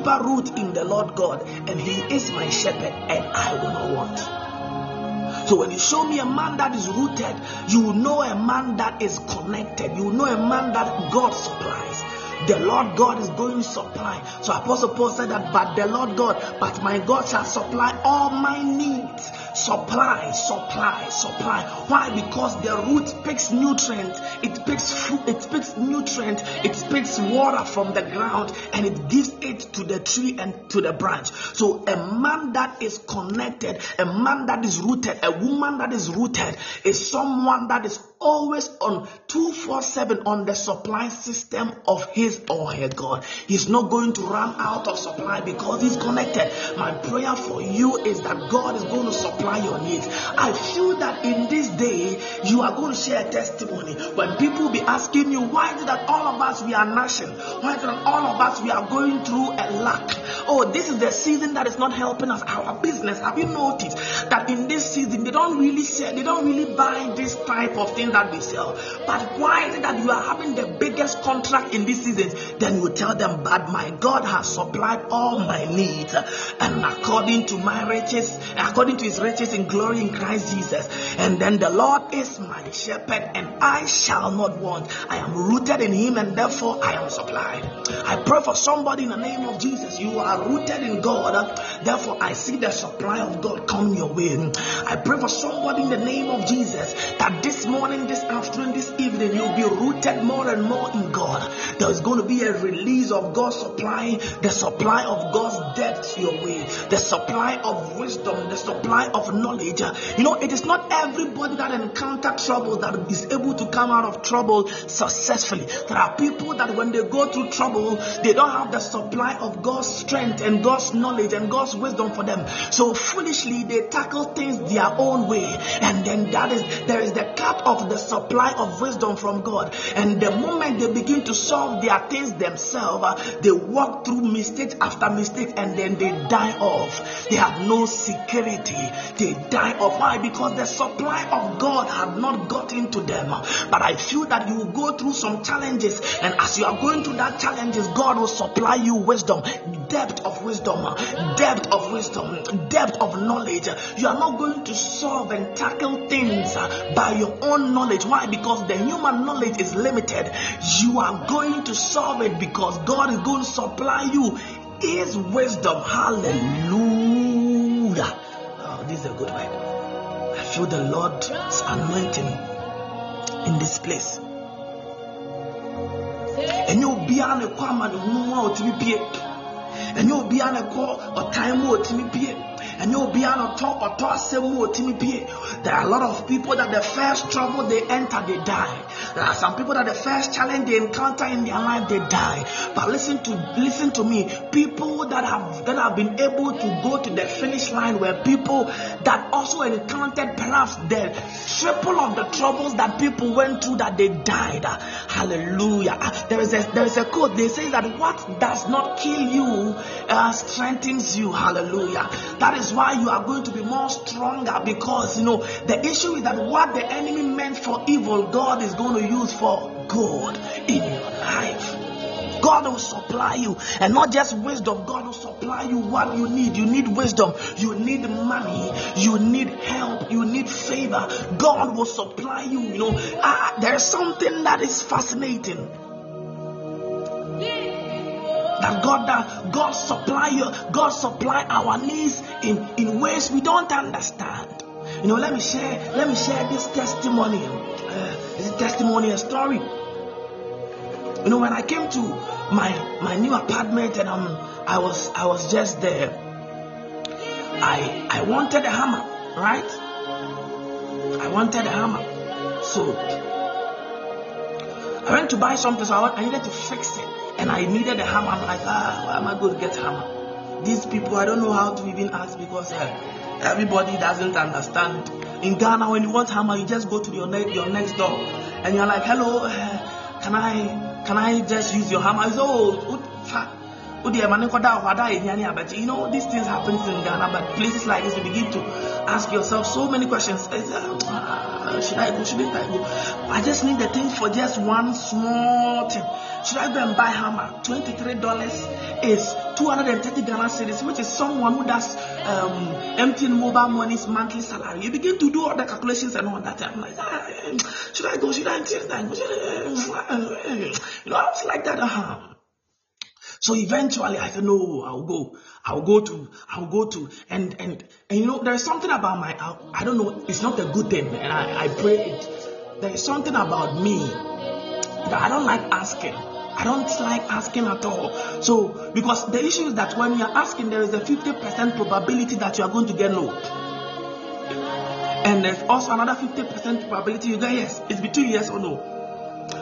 Deeper root in the Lord God, and He is my shepherd, and I will not want. So when you show me a man that is rooted, you know a man that is connected. You know a man that God supplies the Lord God is going to supply. So Apostle Paul said that, but the Lord God, but my God shall supply all my needs. Supply, supply, supply. Why? Because the root picks nutrients, it picks food, it picks nutrients, it picks water from the ground, and it gives it to the tree and to the branch. So a man that is connected, a man that is rooted, a woman that is rooted, is someone that is always on 247 on the supply system of his or her God. He's not going to run out of supply because he's connected. My prayer for you is that God is going to supply your needs. I feel that in this day you are going to share a testimony when people be asking you why is it that all of us we are gnashing? Why is it that all of us we are going through a lack? Oh, this is the season that is not helping us. Our business. Have you noticed that in this season they don't really sell, they don't really buy this type of thing that we sell. But why is it that you are having the biggest contract in this season? Then you tell them, But my God has supplied all my needs, and according to my riches, according to his riches in glory in Christ Jesus. And then the Lord is my shepherd, and I shall not want. I am rooted in him, and therefore I am supplied. I pray for somebody in the name of Jesus. You are rooted in God, therefore I see the supply of God come your way. I pray for somebody in the name of Jesus that this morning, this afternoon, this evening, you'll be rooted more and more in God. There's going to be a release of God's supply, the supply of God's depth your way, the supply of wisdom, the supply of knowledge. You know, it is not everybody that encounter trouble that is able to come out of trouble successfully. There are people that when they go through trouble, they don't have the supply of God's strength and God's knowledge and God's wisdom for them. So foolishly they tackle things their own way, and then that is there is the cut of the supply of wisdom from God. And the moment they begin to solve their things themselves, uh, they walk through mistake after mistake and then they die off. They have no security. They die off. Why? Because the supply of God had not got into them. But I feel that you will go through some challenges, and as you are going through that challenges, God will supply you wisdom, depth of wisdom, depth of wisdom, depth of knowledge. You are not going to solve and tackle things by your own knowledge. Why? Because the human knowledge is limited. You are going to solve it because God is going to supply you His wisdom. Hallelujah. Oh, this is a good word. I feel the Lord's anointing in this place. ɛnyɛ obiara na ɛkɔ amanehunu a ɔtumi pie ɛnyɛ obiara na ɛkɔ ɔtan mu a ɔtumi pie ɛnyɛ obiara na ɔtɔ ɔtɔ asɛm mu a ɔtumi pie. There are a lot of people that the first trouble they enter they die some people that the first challenge they encounter in their life they die. But listen to listen to me. People that have that have been able to go to the finish line were people that also encountered perhaps the triple of the troubles that people went through that they died. Hallelujah. There is a there is a quote they say that what does not kill you uh, strengthens you. Hallelujah. That is why you are going to be more stronger because you know the issue is that what the enemy meant for evil god is going to use for good in your life God will supply you, and not just wisdom. God will supply you what you need. You need wisdom, you need money, you need help, you need favor. God will supply you. You know, ah, there's something that is fascinating. That God, that God supply you, God supply our needs in in ways we don't understand. You know, let me share. Let me share this testimony. Uh, this testimony, a story. You know, when I came to my my new apartment and um, I was I was just there. I I wanted a hammer, right? I wanted a hammer. So I went to buy something, so I, needed to fix it. And I needed a hammer. I'm like, ah, where am I going to get hammer? These people, I don't know how to even ask because uh, everybody doesn't understand. In Ghana, when you want hammer, you just go to your, ne- your next door and you're like, hello, uh, can I can I just use your hammer? It's, oh, eh, ah, but you know, these things happen in Ghana, but places like this, you begin to ask yourself so many questions. Uh, Uh, should I go? Should I go? I just need the thing for just one small thing. Should I go and buy hammer? $23 is 230 Ghana cedis, which is someone who does um, MTN mobile money's monthly salary. You begin to do all the calculations and all that. I'm like, ah, should I go? Should I go? You know, I was like that. Uh-huh. So eventually I said, no, I'll go. I'll go to, I'll go to, and, and, and you know, there's something about my, I, I don't know, it's not a good thing, and I, I pray it. There's something about me that I don't like asking. I don't like asking at all. So, because the issue is that when you're asking, there is a 50% probability that you are going to get no. And there's also another 50% probability you get yes. It's between yes or no.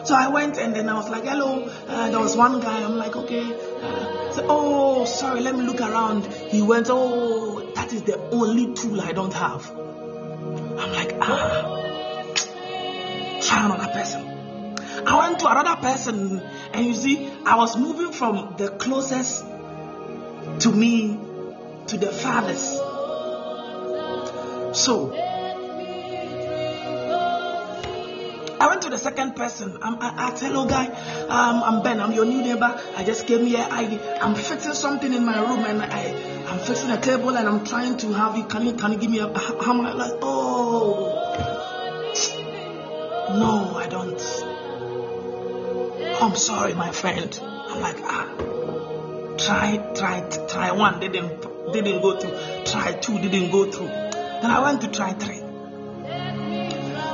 So I went and then I was like, hello. Uh, there was one guy. I'm like, okay. Uh, said, oh, sorry, let me look around. He went, oh, that is the only tool I don't have. I'm like, ah. Try another person. I went to another person, and you see, I was moving from the closest to me to the farthest. So I went to the second person. I'm, I, I hello guy, um, I'm Ben. I'm your new neighbor. I just came here. I, I'm fixing something in my room and I, I'm fixing a table and I'm trying to have you. Can you, can you give me a? I'm like, oh, no, I don't. I'm sorry, my friend. I'm like, ah, try, try, try one. Didn't, didn't go through. Try two. Didn't go through. Then I went to try three.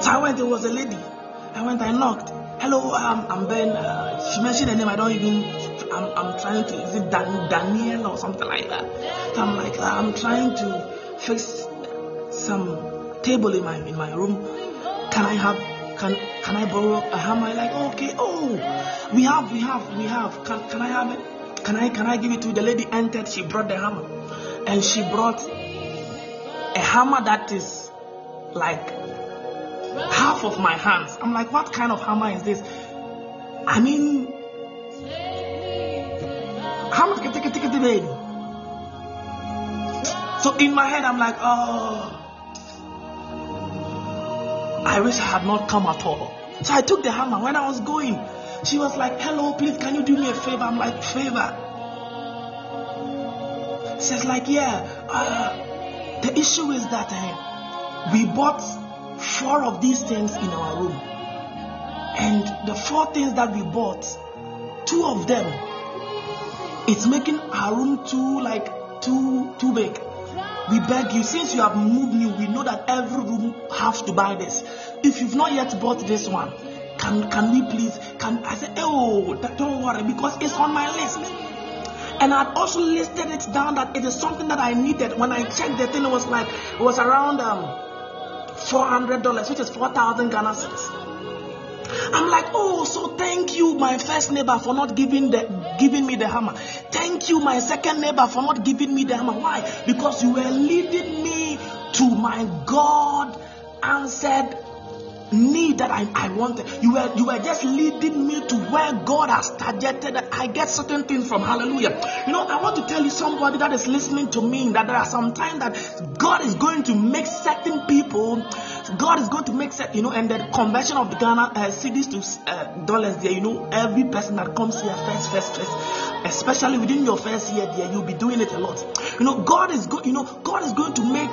So I went. There was a lady. I went, I knocked. Hello, um, I'm Ben. Uh, she mentioned the name. I don't even. I'm, I'm trying to. Is it Dan, Daniel or something like that? So I'm like, uh, I'm trying to fix some table in my in my room. Can I have? Can can I borrow a hammer? Like, okay. Oh, we have, we have, we have. Can can I have it? Can I can I give it to the lady? Entered. She brought the hammer, and she brought a hammer that is like half of my hands. I'm like, what kind of hammer is this? I mean, how much take it, take? So in my head, I'm like, oh, I wish I had not come at all. So I took the hammer. When I was going, she was like, hello, please, can you do me a favor? I'm like, favor. She's like, yeah. Uh, the issue is that uh, we bought four of these things in our room. And the four things that we bought, two of them, it's making our room too like too too big. We beg you, since you have moved me, we know that every room has to buy this. If you've not yet bought this one, can can we please? Can I say, oh, don't worry, because it's on my list. And I'd also listed it down that it is something that I needed. When I checked the thing, it was like it was around um $400, which is 4,000 Ghana cedis. I'm like, oh, so thank you, my first neighbor, for not giving the giving me the hammer. Thank you, my second neighbor, for not giving me the hammer. Why? Because you were leading me to my God answered need that I, I wanted. You were you were just leading me to where God has targeted. I get certain things from hallelujah. You know, I want to tell you somebody that is listening to me that there are some times that God is going to make certain people God is going to make certain, you know, and the conversion of the Ghana uh, cedis to uh, dollars there, you know, every person that comes here first, first, first, especially within your first year there, you'll be doing it a lot. You know, God is good, you know, God is going to make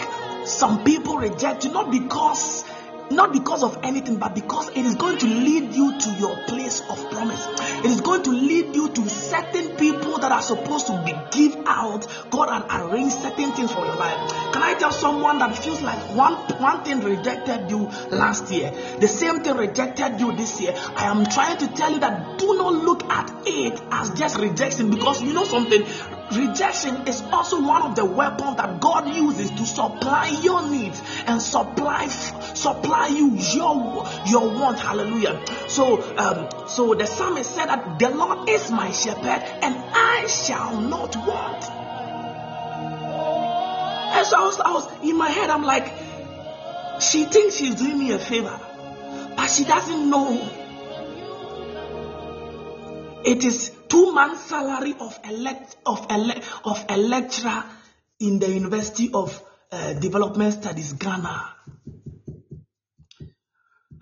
some people reject you, not because not because of anything, but because it is going to lead you to your place of promise. It is going to lead you to certain people that are supposed to be give out. God and arrange certain things for your life. Can I tell someone that feels like one one thing rejected you last year, the same thing rejected you this year? I am trying to tell you that do not look at it as just rejection because you know something rejection is also one of the weapons that God uses to supply your needs and supply supply you your your want. Hallelujah. So um, so the psalmist said that the Lord is my shepherd and I shall not want. And so I was, I was in my head, I'm like, she thinks she's doing me a favor, but she doesn't know it is two months' salary of elect of elect of a lecturer in the University of uh, Development Studies, Ghana.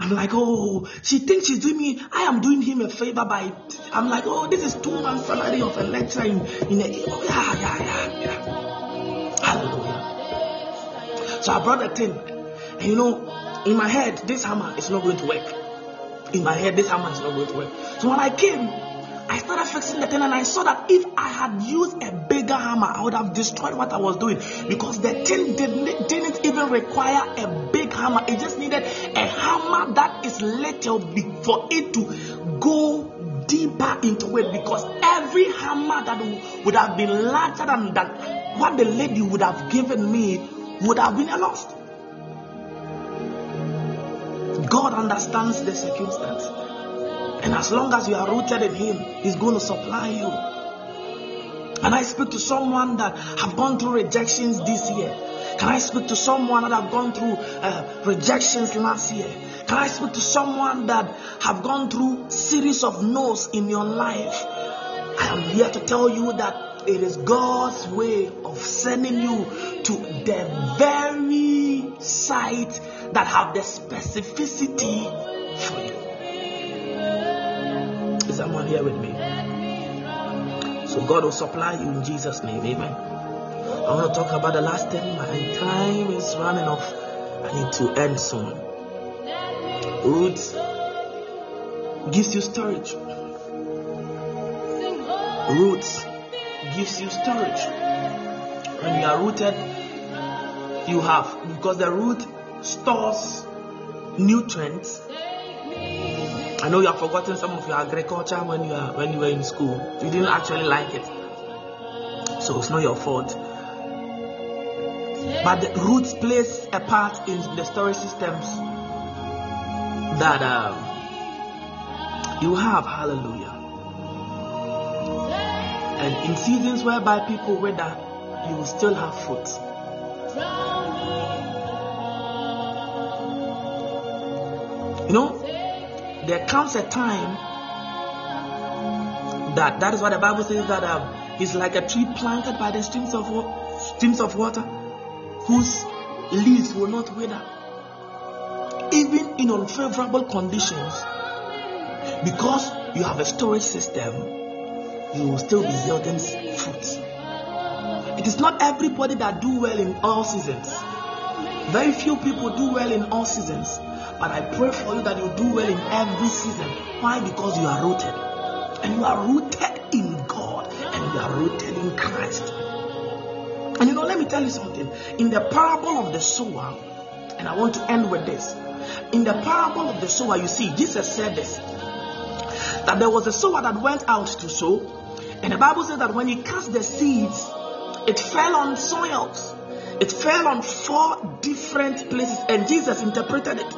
I'm like, oh, she thinks she's doing me. I am doing him a favor by. I'm like, oh, this is two months' salary of a lecturer in in a. Oh, yeah, yeah, yeah, yeah. Hallelujah. So I brought the thing, and you know, in my head, this hammer is not going to work. In my head, this hammer is not going to work. So when I came, I started fixing the thing and I saw that if I had used a bigger hammer, I would have destroyed what I was doing because the thing didn't, didn't even require a big hammer. It just needed a hammer that is little for it to go deeper into it because every hammer that would have been larger than that, what the lady would have given me would have been a loss. God understands the circumstance. And as long as you are rooted in Him, He's going to supply you. And I speak to someone that have gone through rejections this year. Can I speak to someone that have gone through uh, rejections last year? Can I speak to someone that have gone through series of no's in your life? I am here to tell you that it is God's way of sending you to the very site that have the specificity for you someone here with me? So God will supply you in Jesus' name. Amen. I want to talk about the last thing. My time is running off. I need to end soon. Roots gives you storage. Roots gives you storage. When you are rooted, you have because the root stores nutrients I know you have forgotten some of your agriculture when you are when you were in school. You didn't actually like it, so it's not your fault. But the roots plays a part in the storage systems that um, you have. Hallelujah. And in seasons whereby people wither, you will still have fruit. You know, there comes a time that that is what the Bible says that um, like a tree planted by the streams of streams of water, whose leaves will not wither, even in unfavorable conditions. Because you have a storage system, you will still be yielding fruit. It is not everybody that do well in all seasons. Very few people do well in all seasons. But I pray for you that you do well in every season. Why? Because you are rooted. And you are rooted in God. And you are rooted in Christ. And you know, let me tell you something. In the parable of the sower, and I want to end with this. In the parable of the sower, you see, Jesus said this that there was a sower that went out to sow, and the Bible says that when he cast the seeds, it fell on soils. It fell on four different places, and Jesus interpreted it.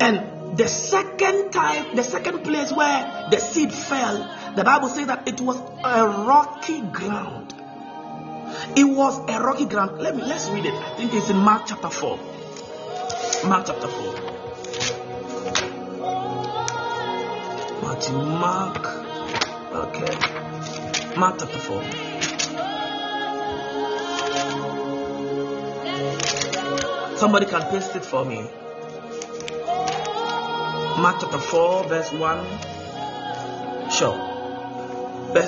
And the second time, the second place where the seed fell, the Bible says that it was a rocky ground. It was a rocky ground. Let me let's read it. I think it's in Mark chapter 4. Mark chapter 4. Matthew, Mark. Okay. Mark chapter 4. Somebody can paste it for me. Mark chapter 4, verse 1. Sure.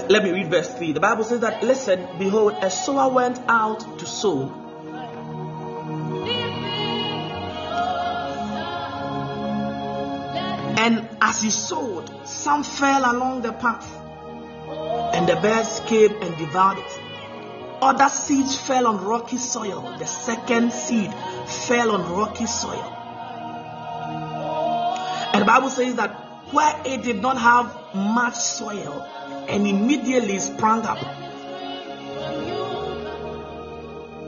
let me read verse 3. The Bible says that, listen, behold, a sower went out to sow. And as he sowed, some fell along the path, and the birds came and devoured it. Other seeds fell on rocky soil. The second seed fell on rocky soil and the Bible says that where it did not have much soil and immediately sprang up.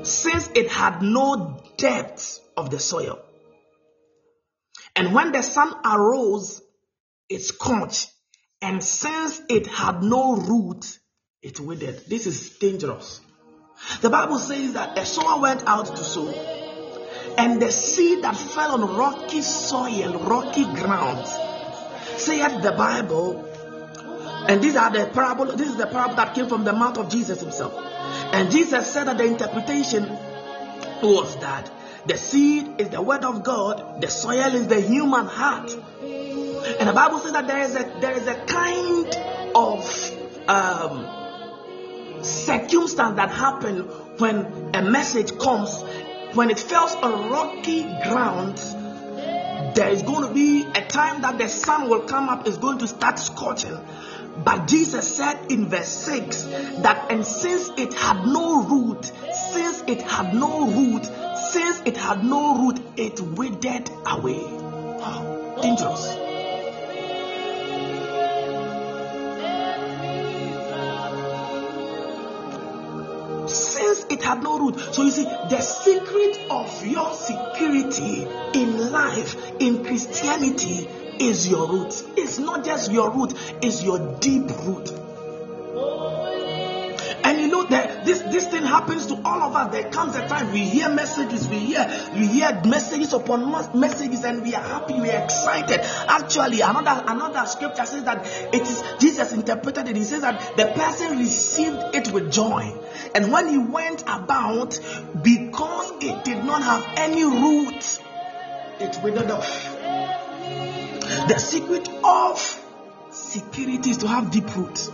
since it had no depth of the soil. And when the sun arose, it scorched. And since it had no root, it withered. This is dangerous. The Bible says that a sower went out to sow, and the seed that fell on rocky soil, rocky ground, saith the Bible, and these are the parable, this is the parable that came from the mouth of Jesus himself. And Jesus said that the interpretation was that the seed is the word of God, the soil is the human heart. And the Bible says that there is a there is a kind of um, circumstance that happens when a message comes, when it falls on rocky ground, there is going to be a time that the sun will come up, is going to start scorching. But Jesus said in verse 6 that, and since it had no root, since it had no root, since it had no root, it withered away. Wow, dangerous. It had no root. So you see, the secret of your security in life, in Christianity, is your root. It's not just your root, it's your deep root. This thing happens to all of us. There comes a time we hear messages, we hear we hear messages upon messages, and we are happy, we are excited. Actually, another another scripture says that it is Jesus interpreted it. He says that the person received it with joy, and when he went about, because it did not have any root, it withered off. The secret of security is to have deep roots.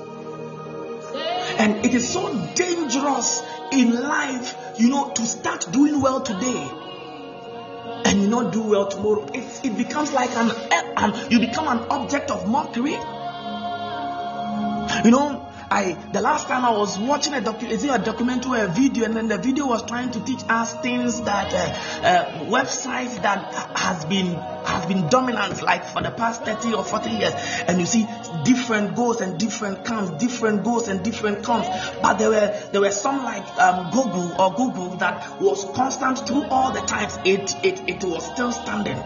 And it is so dangerous in life, you know, to start doing well today and you not do well tomorrow. It, it becomes like an, an, you become an object of mockery. You know, I the last time I was watching a docu- is it a documentary or a video, and then the video was trying to teach us things that uh, uh, websites that has been has been dominant like for the past 30 or 40 years. And you see different goals and different comes different goals and different comes but there were there were some like um, google or google that was constant through all the times. It it, it was still standing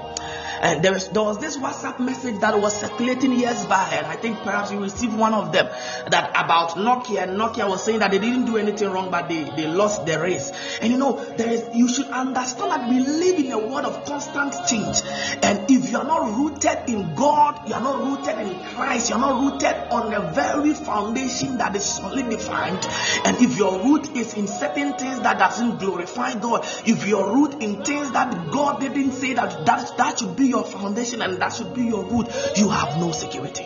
and there was, there was this WhatsApp message that was circulating years back, and I think perhaps you received one of them that about Nokia. And Nokia was saying that they didn't do anything wrong, but they, they lost the race. And you know, there is you should understand that we live in a world of constant change. And if you are not rooted in God, you are not rooted in Christ, you are not rooted on the very foundation that is solidified. And if your root is in certain things that doesn't glorify God, if your root in things that God didn't say that that, that should be your foundation and that should be your root, you have no security.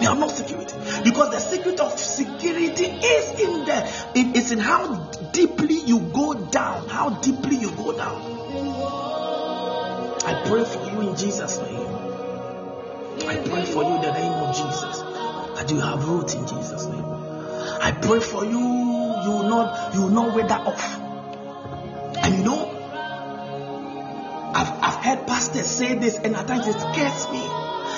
You have no security. Because the secret of security is in there. It is in how deeply you go down. How deeply you go down. I pray for you in Jesus' name. I pray for you in the name of Jesus. That you have root in Jesus' name. I pray for you, you will not you will not wither off. And you know, pastors say this, and at times it scares me.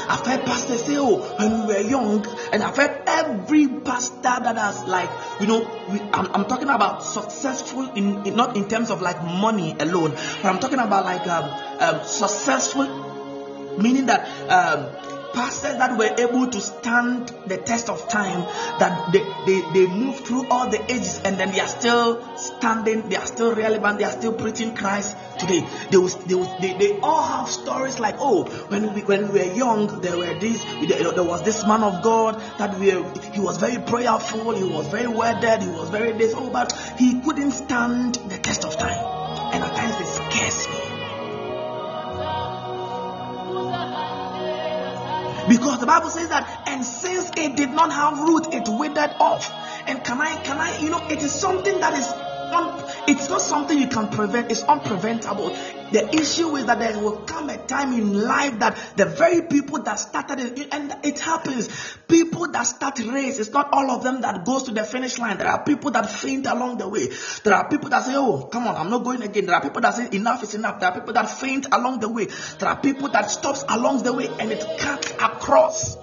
I've heard pastors say, "Oh, when we were young," and I've heard every pastor that has like, you know, we, I'm, I'm, talking about successful in, in, not in terms of like money alone, but I'm talking about like um, um, successful, meaning that um, pastors that were able to stand the test of time, that they, they, they moved through all the ages and then they are still standing, they are still relevant, they are still preaching Christ today. They, they, they, they all have stories like, oh, when we, when we were young, there were this, there was this man of God that we, he was very prayerful, he was very wedded, he was very this, oh, but he couldn't stand the test of time. Because the Bible says that, and since it did not have root, it withered off. And can I, can I, you know, it is something that is, it's not something you can prevent, it's unpreventable. The issue is that there will come a time in life that the very people that started it, and it happens, people that start race, it's not all of them that goes to the finish line. There are people that faint along the way. There are people that say, oh, come on, I'm not going again. There are people that say, enough is enough. There are people that faint along the way. There are people that stops along the way and it cuts across.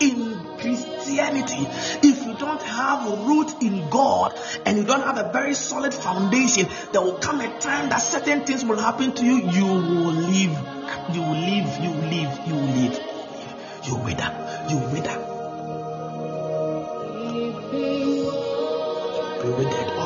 In Christianity, if you don't have root in God and you don't have a very solid foundation, there will come a time that certain things will happen to you. You will leave. You will leave. You will leave. You will leave. You will wither. You will wither. You withered off.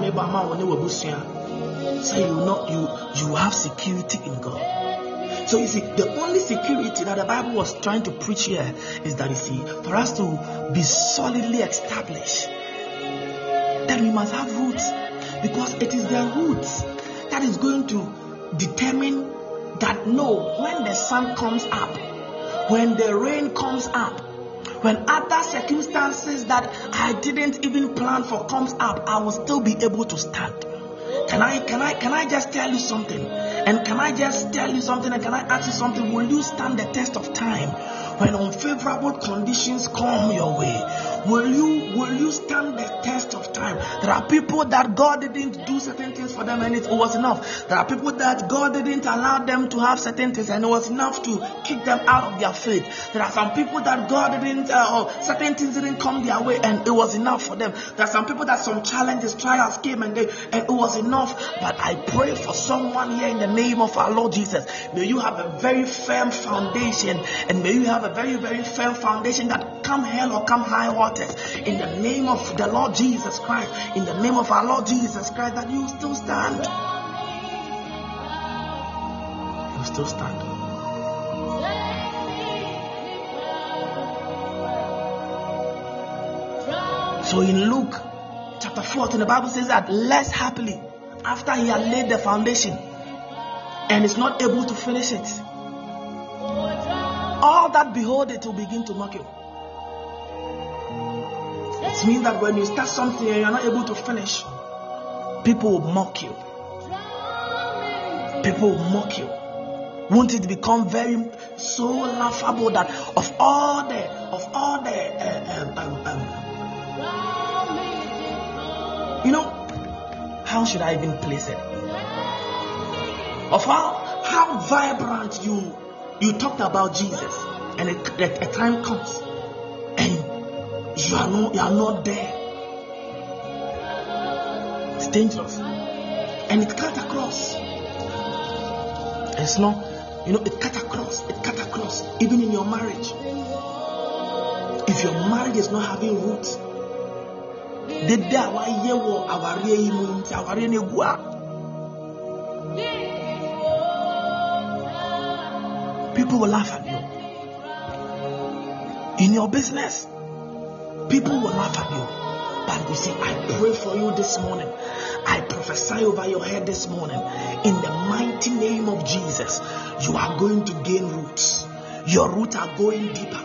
Wabusua. Say you not you you have security in God. So you see, the only security that the Bible was trying to preach here is that you see, for us to be solidly established, then we must have roots because it is the roots that is going to determine that no, when the sun comes up, when the rain comes up, when other circumstances that I didn't even plan for comes up, I will still be able to stand. Can I can I can I just tell you something? And can I just tell you something and can I ask you something? Will you stand the test of time when unfavorable conditions come your way? Will you will you stand the test of time? There are people that God didn't do certain things for them and it was enough. There are people that God didn't allow them to have certain things and it was enough to kick them out of their faith. There are some people that God didn't uh, certain things didn't come their way and it was enough for them. There are some people that some challenges, trials came and they and it was enough. But I pray for someone here in the name of our Lord Jesus. May you have a very firm foundation and may you have a very very firm foundation that come hell or come high waters in the name of the Lord Jesus Christ, in the name of our Lord Jesus Christ, that you still stand. You still stand. So in Luke chapter 14, the Bible says that less happily, after he had laid the foundation and is not able to finish it, all that behold it will begin to mock you. It means that when you start something and you're not able to finish, people will mock you. People will mock you. Won't it become very so laughable that of all the of all the uh, um, um, you know how should I even place it? Of how how vibrant you you talked about Jesus, and a, a, time comes and you are not you are not there. It's dangerous, and it cut across. It's not, you know, it cut across. It cut across, even in your marriage. If your marriage is not having roots, dede a wayɛ wɔ awareɛ yi mu nti people will laugh at you. In your business people will laugh at you. But you see i pray for you this morning. I prophesy over your head this morning. In the mighty name of jesus you are going to gain roots. Your roots are going deeper.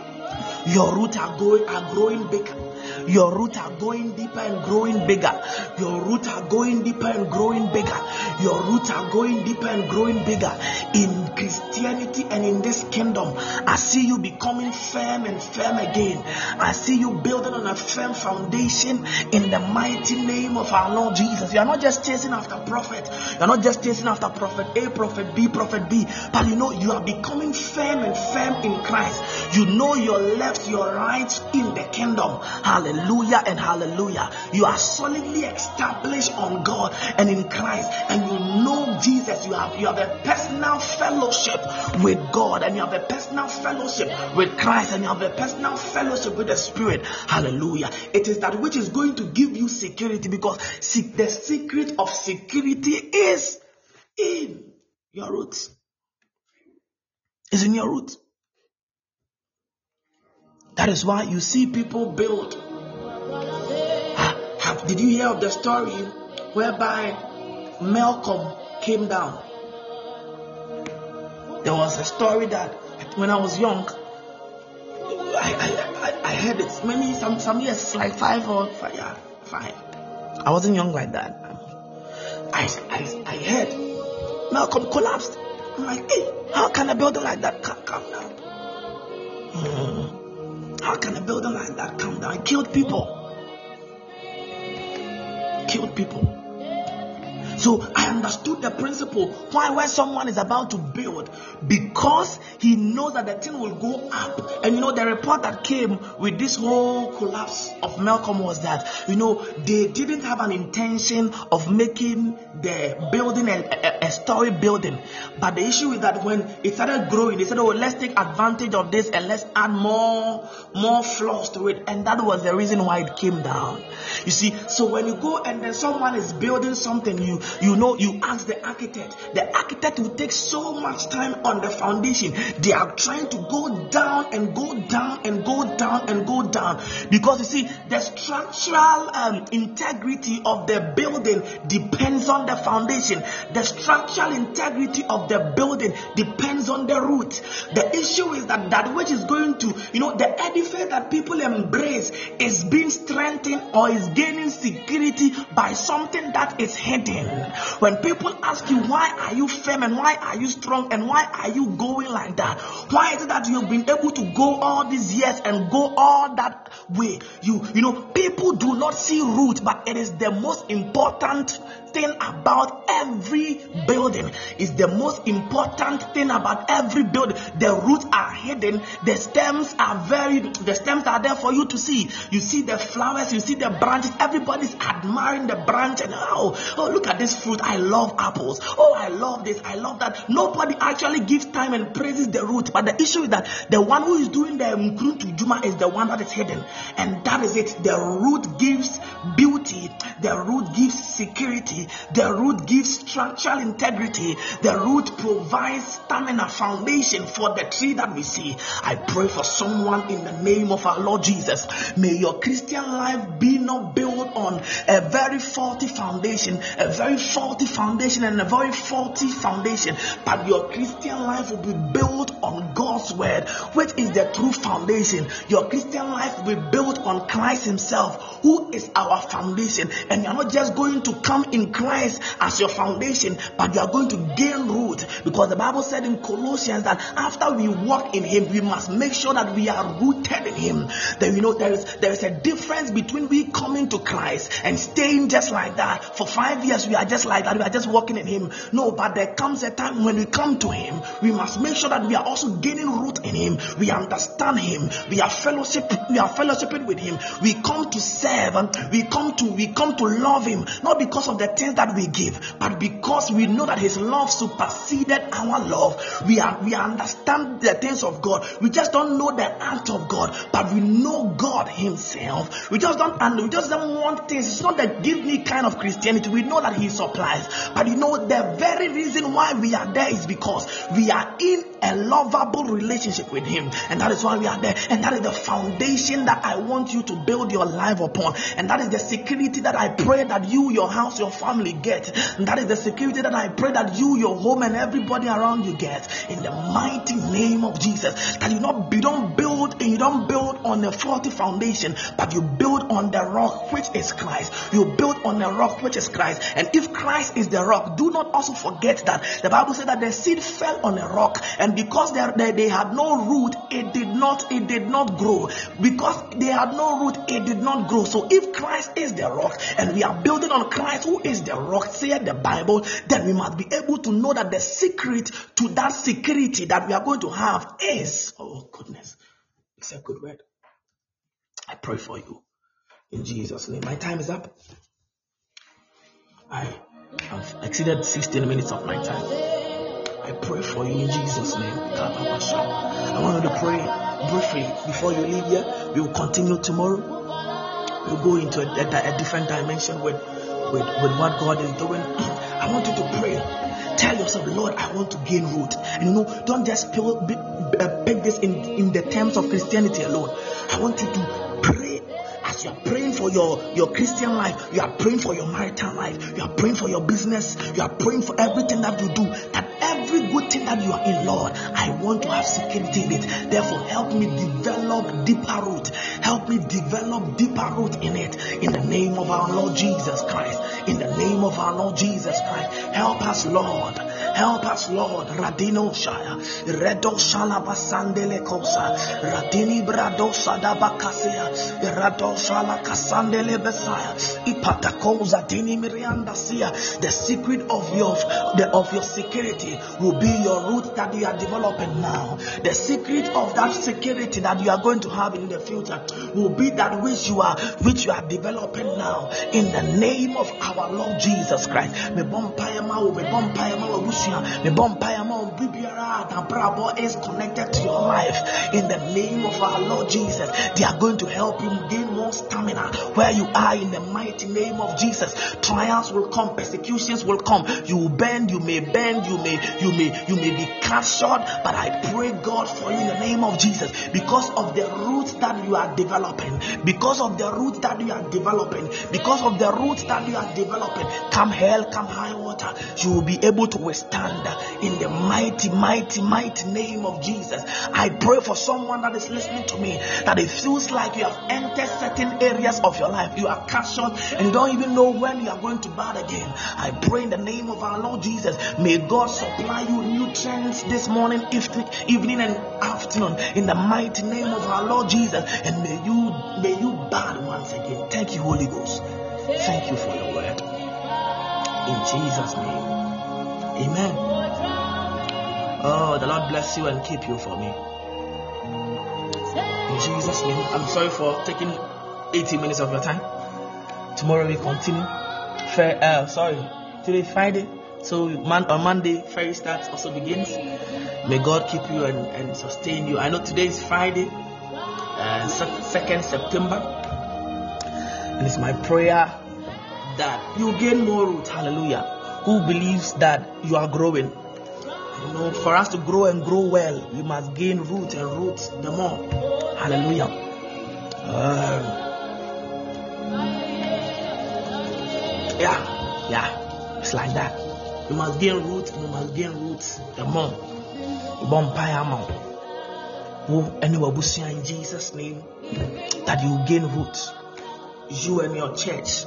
Your roots are going are growing bigger your roots are going deeper and growing bigger. Your roots are going deeper and growing bigger. Your roots are going deeper and growing bigger. In Christianity and in this kingdom, I see you becoming firm and firm again. I see you building on a firm foundation in the mighty name of our Lord Jesus. You are not just chasing after prophet. You are not just chasing after prophet A, prophet B, prophet B. But you know, you are becoming firm and firm in Christ. You know your left, your right in the kingdom. Hallelujah and hallelujah. You are solidly established on God and in Christ, and you know Jesus. You have you have a personal fellowship with God, and you have a personal fellowship with Christ, and you have a personal fellowship with the Spirit. Hallelujah. It is that which is going to give you security because the secret of security is in your roots. Is in your roots. That is why you see people build. Did you hear of the story whereby Melcom came down? There was a story that when I was young, I, I, I, I heard it many some some years like five or five, yeah, five. I wasn't young like that. I, I, I heard Melcom collapsed. I'm like, hey, how can a building like that come, come down? Mm. How can a building like that come down? It killed people. Killed people. So I understood the principle why when someone is about to build, because he knows that the thing will go up. And you know, the report that came with this whole collapse of Melcom was that, you know, they didn't have an intention of making the building a, a, a story building. But the issue is that when it started growing, they said, oh, let's take advantage of this and let's add more, more floors to it. And that was the reason why it came down. You see, so when you go and then someone is building something, you you know, you ask the architect. The architect will take so much time on the foundation. They are trying to go down and go down and go down and go down because you see, the structural um, integrity of the building depends on the foundation. The structural integrity of the building depends on the root. The issue is that that which is going to, you know, the edifice that people embrace is being strengthened or is gaining security by something that is hidden. When people ask you, why are you firm and why are you strong and why are you going like that? Why is it that you've been able to go all these years and go all that way? You, you know, people do not see root, but it is the most important thing about every building. Is the most important thing about every building. The roots are hidden. The stems are very the stems are there for you to see. You see the flowers you see the branches. Everybody's admiring the branch and oh oh look at this fruit. I love apples. Oh i love this. I love that. Nobody actually gives time and praises the root. But the issue is that the one who is doing the mkruntu juma is the one that is hidden. And that is it. The root gives beauty. The root gives security. The root gives structural integrity. The root provides stamina, foundation for the tree that we see. I pray for someone in the name of our Lord Jesus. May your Christian life be not built on a very faulty foundation, a very faulty foundation, and a very faulty foundation, but your Christian life will be built on God's word, which is the true foundation. Your Christian life will be built on Christ Himself, who is our foundation, and you're not just going to come in Christ as your foundation, but you are going to gain root because the Bible said in Colossians that after we walk in Him, we must make sure that we are rooted in Him. That you know there is there is a difference between we coming to Christ and staying just like that for five years. We are just like that. We are just walking in Him. No, but there comes a time when we come to Him, we must make sure that we are also gaining root in Him. We understand Him. We are fellowship. We are fellowshipping with Him. We come to serve. We come to we come to love Him not because of the things that we give, but because we know that His love superseded our love. We are we understand the things of God. We just don't know the act of God, but we know God Himself. We just don't and we just don't want things. It's not the give me kind of Christianity. We know that He supplies, but you know the very reason why we are there is because we are in a lovable relationship with Him, and that is why we are there. And that is the foundation that I want you to build your life upon, and that is the security that I pray that you, your house, your family get. And that is the security that I pray that you, your home, and everybody around you get. In the mighty name of Jesus, that you not you don't build and you don't build on a faulty foundation, but you build on the rock which is Christ. You build on the rock which is Christ. And if Christ is the rock, do not also forget that the Bible said that the seed fell on a rock, and because they, they, they had no root, it did not it did not grow. Because they had no root, it did not grow. So if Christ is the rock, and we are building on Christ, who is the rock, said the Bible, then we must be able to know that the secret to that security that we are going to have is oh goodness, it's a good word. I pray for you in Jesus' name. My time is up. I have exceeded 16 minutes of my time. I pray for you in Jesus' name. I want you to pray briefly before you leave here. We will continue tomorrow. We'll go into a, a, a different dimension with, with, with what God is doing. I want you to pray. Tell yourself, Lord, I want to gain root. And you know, don't just pick, uh, this in, in the terms of Christianity alone. I want you to pray as you are praying for your, your Christian life, you are praying for your marital life, you are praying for your business, you are praying for everything that you do, that every good thing that you are in, Lord, I want to have security in it. Therefore, help me develop deeper root. Help me develop deeper root in it. In the name of our Lord Jesus Christ. In the name of our Lord Jesus Christ. Help us, Lord. Help us, Lord. Radino Shaya. Redo Shala Basandele Kosa. Radini Brado Sadabakasia. Rado Shala Kasandele Besaya. Ipata Kosa Dini Mirianda Sia. The secret of your the, of your security will be your root that you are developing now. The secret of that security that you are going to have in the future will be that which you are which you are developing now in the name of our Lord Jesus Christ. Me me wusia me bompayama bibiara is connected to your life in the name of our Lord Jesus. They are going to help you gain more stamina where you are in the mighty name of Jesus. Trials will come, persecutions will come. You will bend, you may bend, you may you may you may be cut short, but I pray God for you in the name of Jesus because of the roots that you are developing, because of the roots that you are developing, because of the roots that you are developing. Come hell, come high water, you will be able to withstand in the mighty, mighty, mighty name of Jesus. I pray for someone that is listening to me that it feels like you have entered certain areas of your life. You are short and you don't even know when you are going to bad again. I pray in the name of our Lord Jesus. May God supply you nutrients this morning, evening, and afternoon in the mighty name of our Lord Jesus. And may you may you bad once again. Thank you, Holy Ghost. Thank you for your word. In Jesus' name. Amen. Oh, the Lord bless you and keep you for me. In Jesus' name. I'm sorry for taking 80 minutes of your time. Tomorrow we continue. Fair, uh, sorry, today Friday. So man, on Monday, Fairy starts also begins. May God keep you and, and sustain you. I know today is Friday, uh, 2nd September. And it's my prayer that you gain more roots. Hallelujah. Who believes that you are growing? You know, for us to grow and grow well, we must gain root and roots the more. Hallelujah. Uh, yeah, yeah, it's like that. You must gain roots, you must gain roots the more. Bompire amount. Anywhere in Jesus' name that you gain roots. You and your church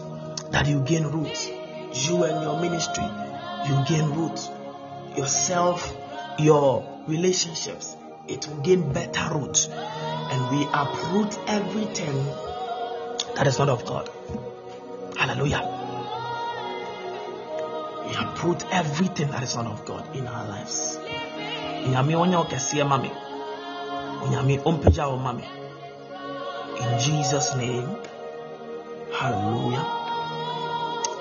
that you gain roots. You and your ministry, you gain roots. Yourself, your relationships, it will gain better roots. And we uproot everything that is not of God. Hallelujah. We uproot everything that is not of God in our lives. In Jesus name. Hallelujah.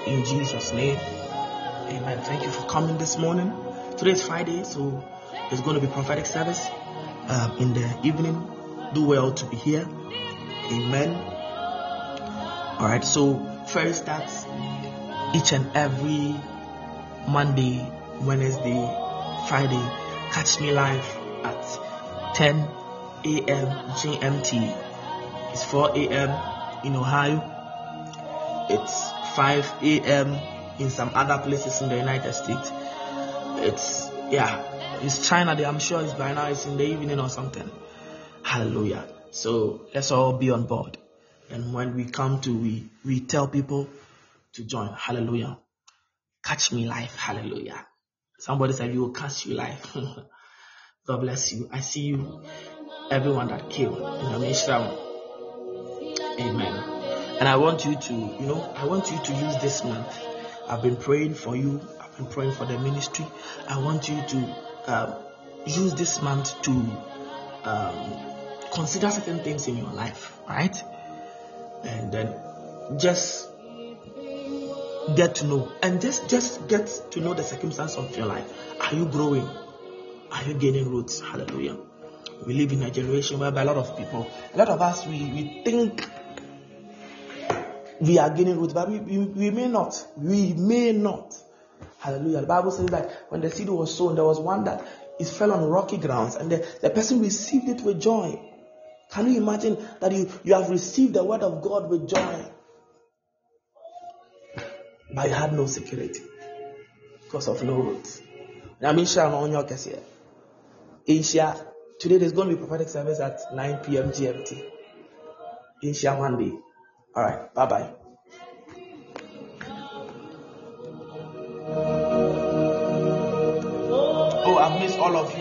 In Jesus name. Amen. Thank you for coming this morning. Today is Friday, so there's going to be prophetic service um, in the evening. Do well to be here. Amen. All right. So first starts each and every Monday, Wednesday, Friday. Catch me live at 10 a.m. GMT. It's 4 a.m. in Ohio. It's 5 a.m. in some other places in the United States. It's, yeah, it's China. I'm sure it's by now, it's in the evening or something. Hallelujah. So let's all be on board. And when we come to, we, we tell people to join. Hallelujah. Catch me live. Hallelujah. Somebody said, You will catch you live. God bless you. I see you, everyone that came in. Amen. And I want you to, you know, I want you to use this month. I've been praying for you. I've been praying for the ministry. I want you to um, use this month to um, consider certain things in your life, right? And then just get to know and just just get to know the circumstance of your life are you growing are you gaining roots hallelujah we live in a generation whereby a lot of people a lot of us we, we think we are gaining roots but we, we, we may not we may not hallelujah the bible says that when the seed was sown there was one that it fell on rocky grounds and the, the person received it with joy can you imagine that you, you have received the word of god with joy but you had no security because of no roots. Now, on your case here, Asia, today there's going to be prophetic service at 9 p.m. GMT. Asia one day. All right. Bye bye. Oh, I've missed all of you.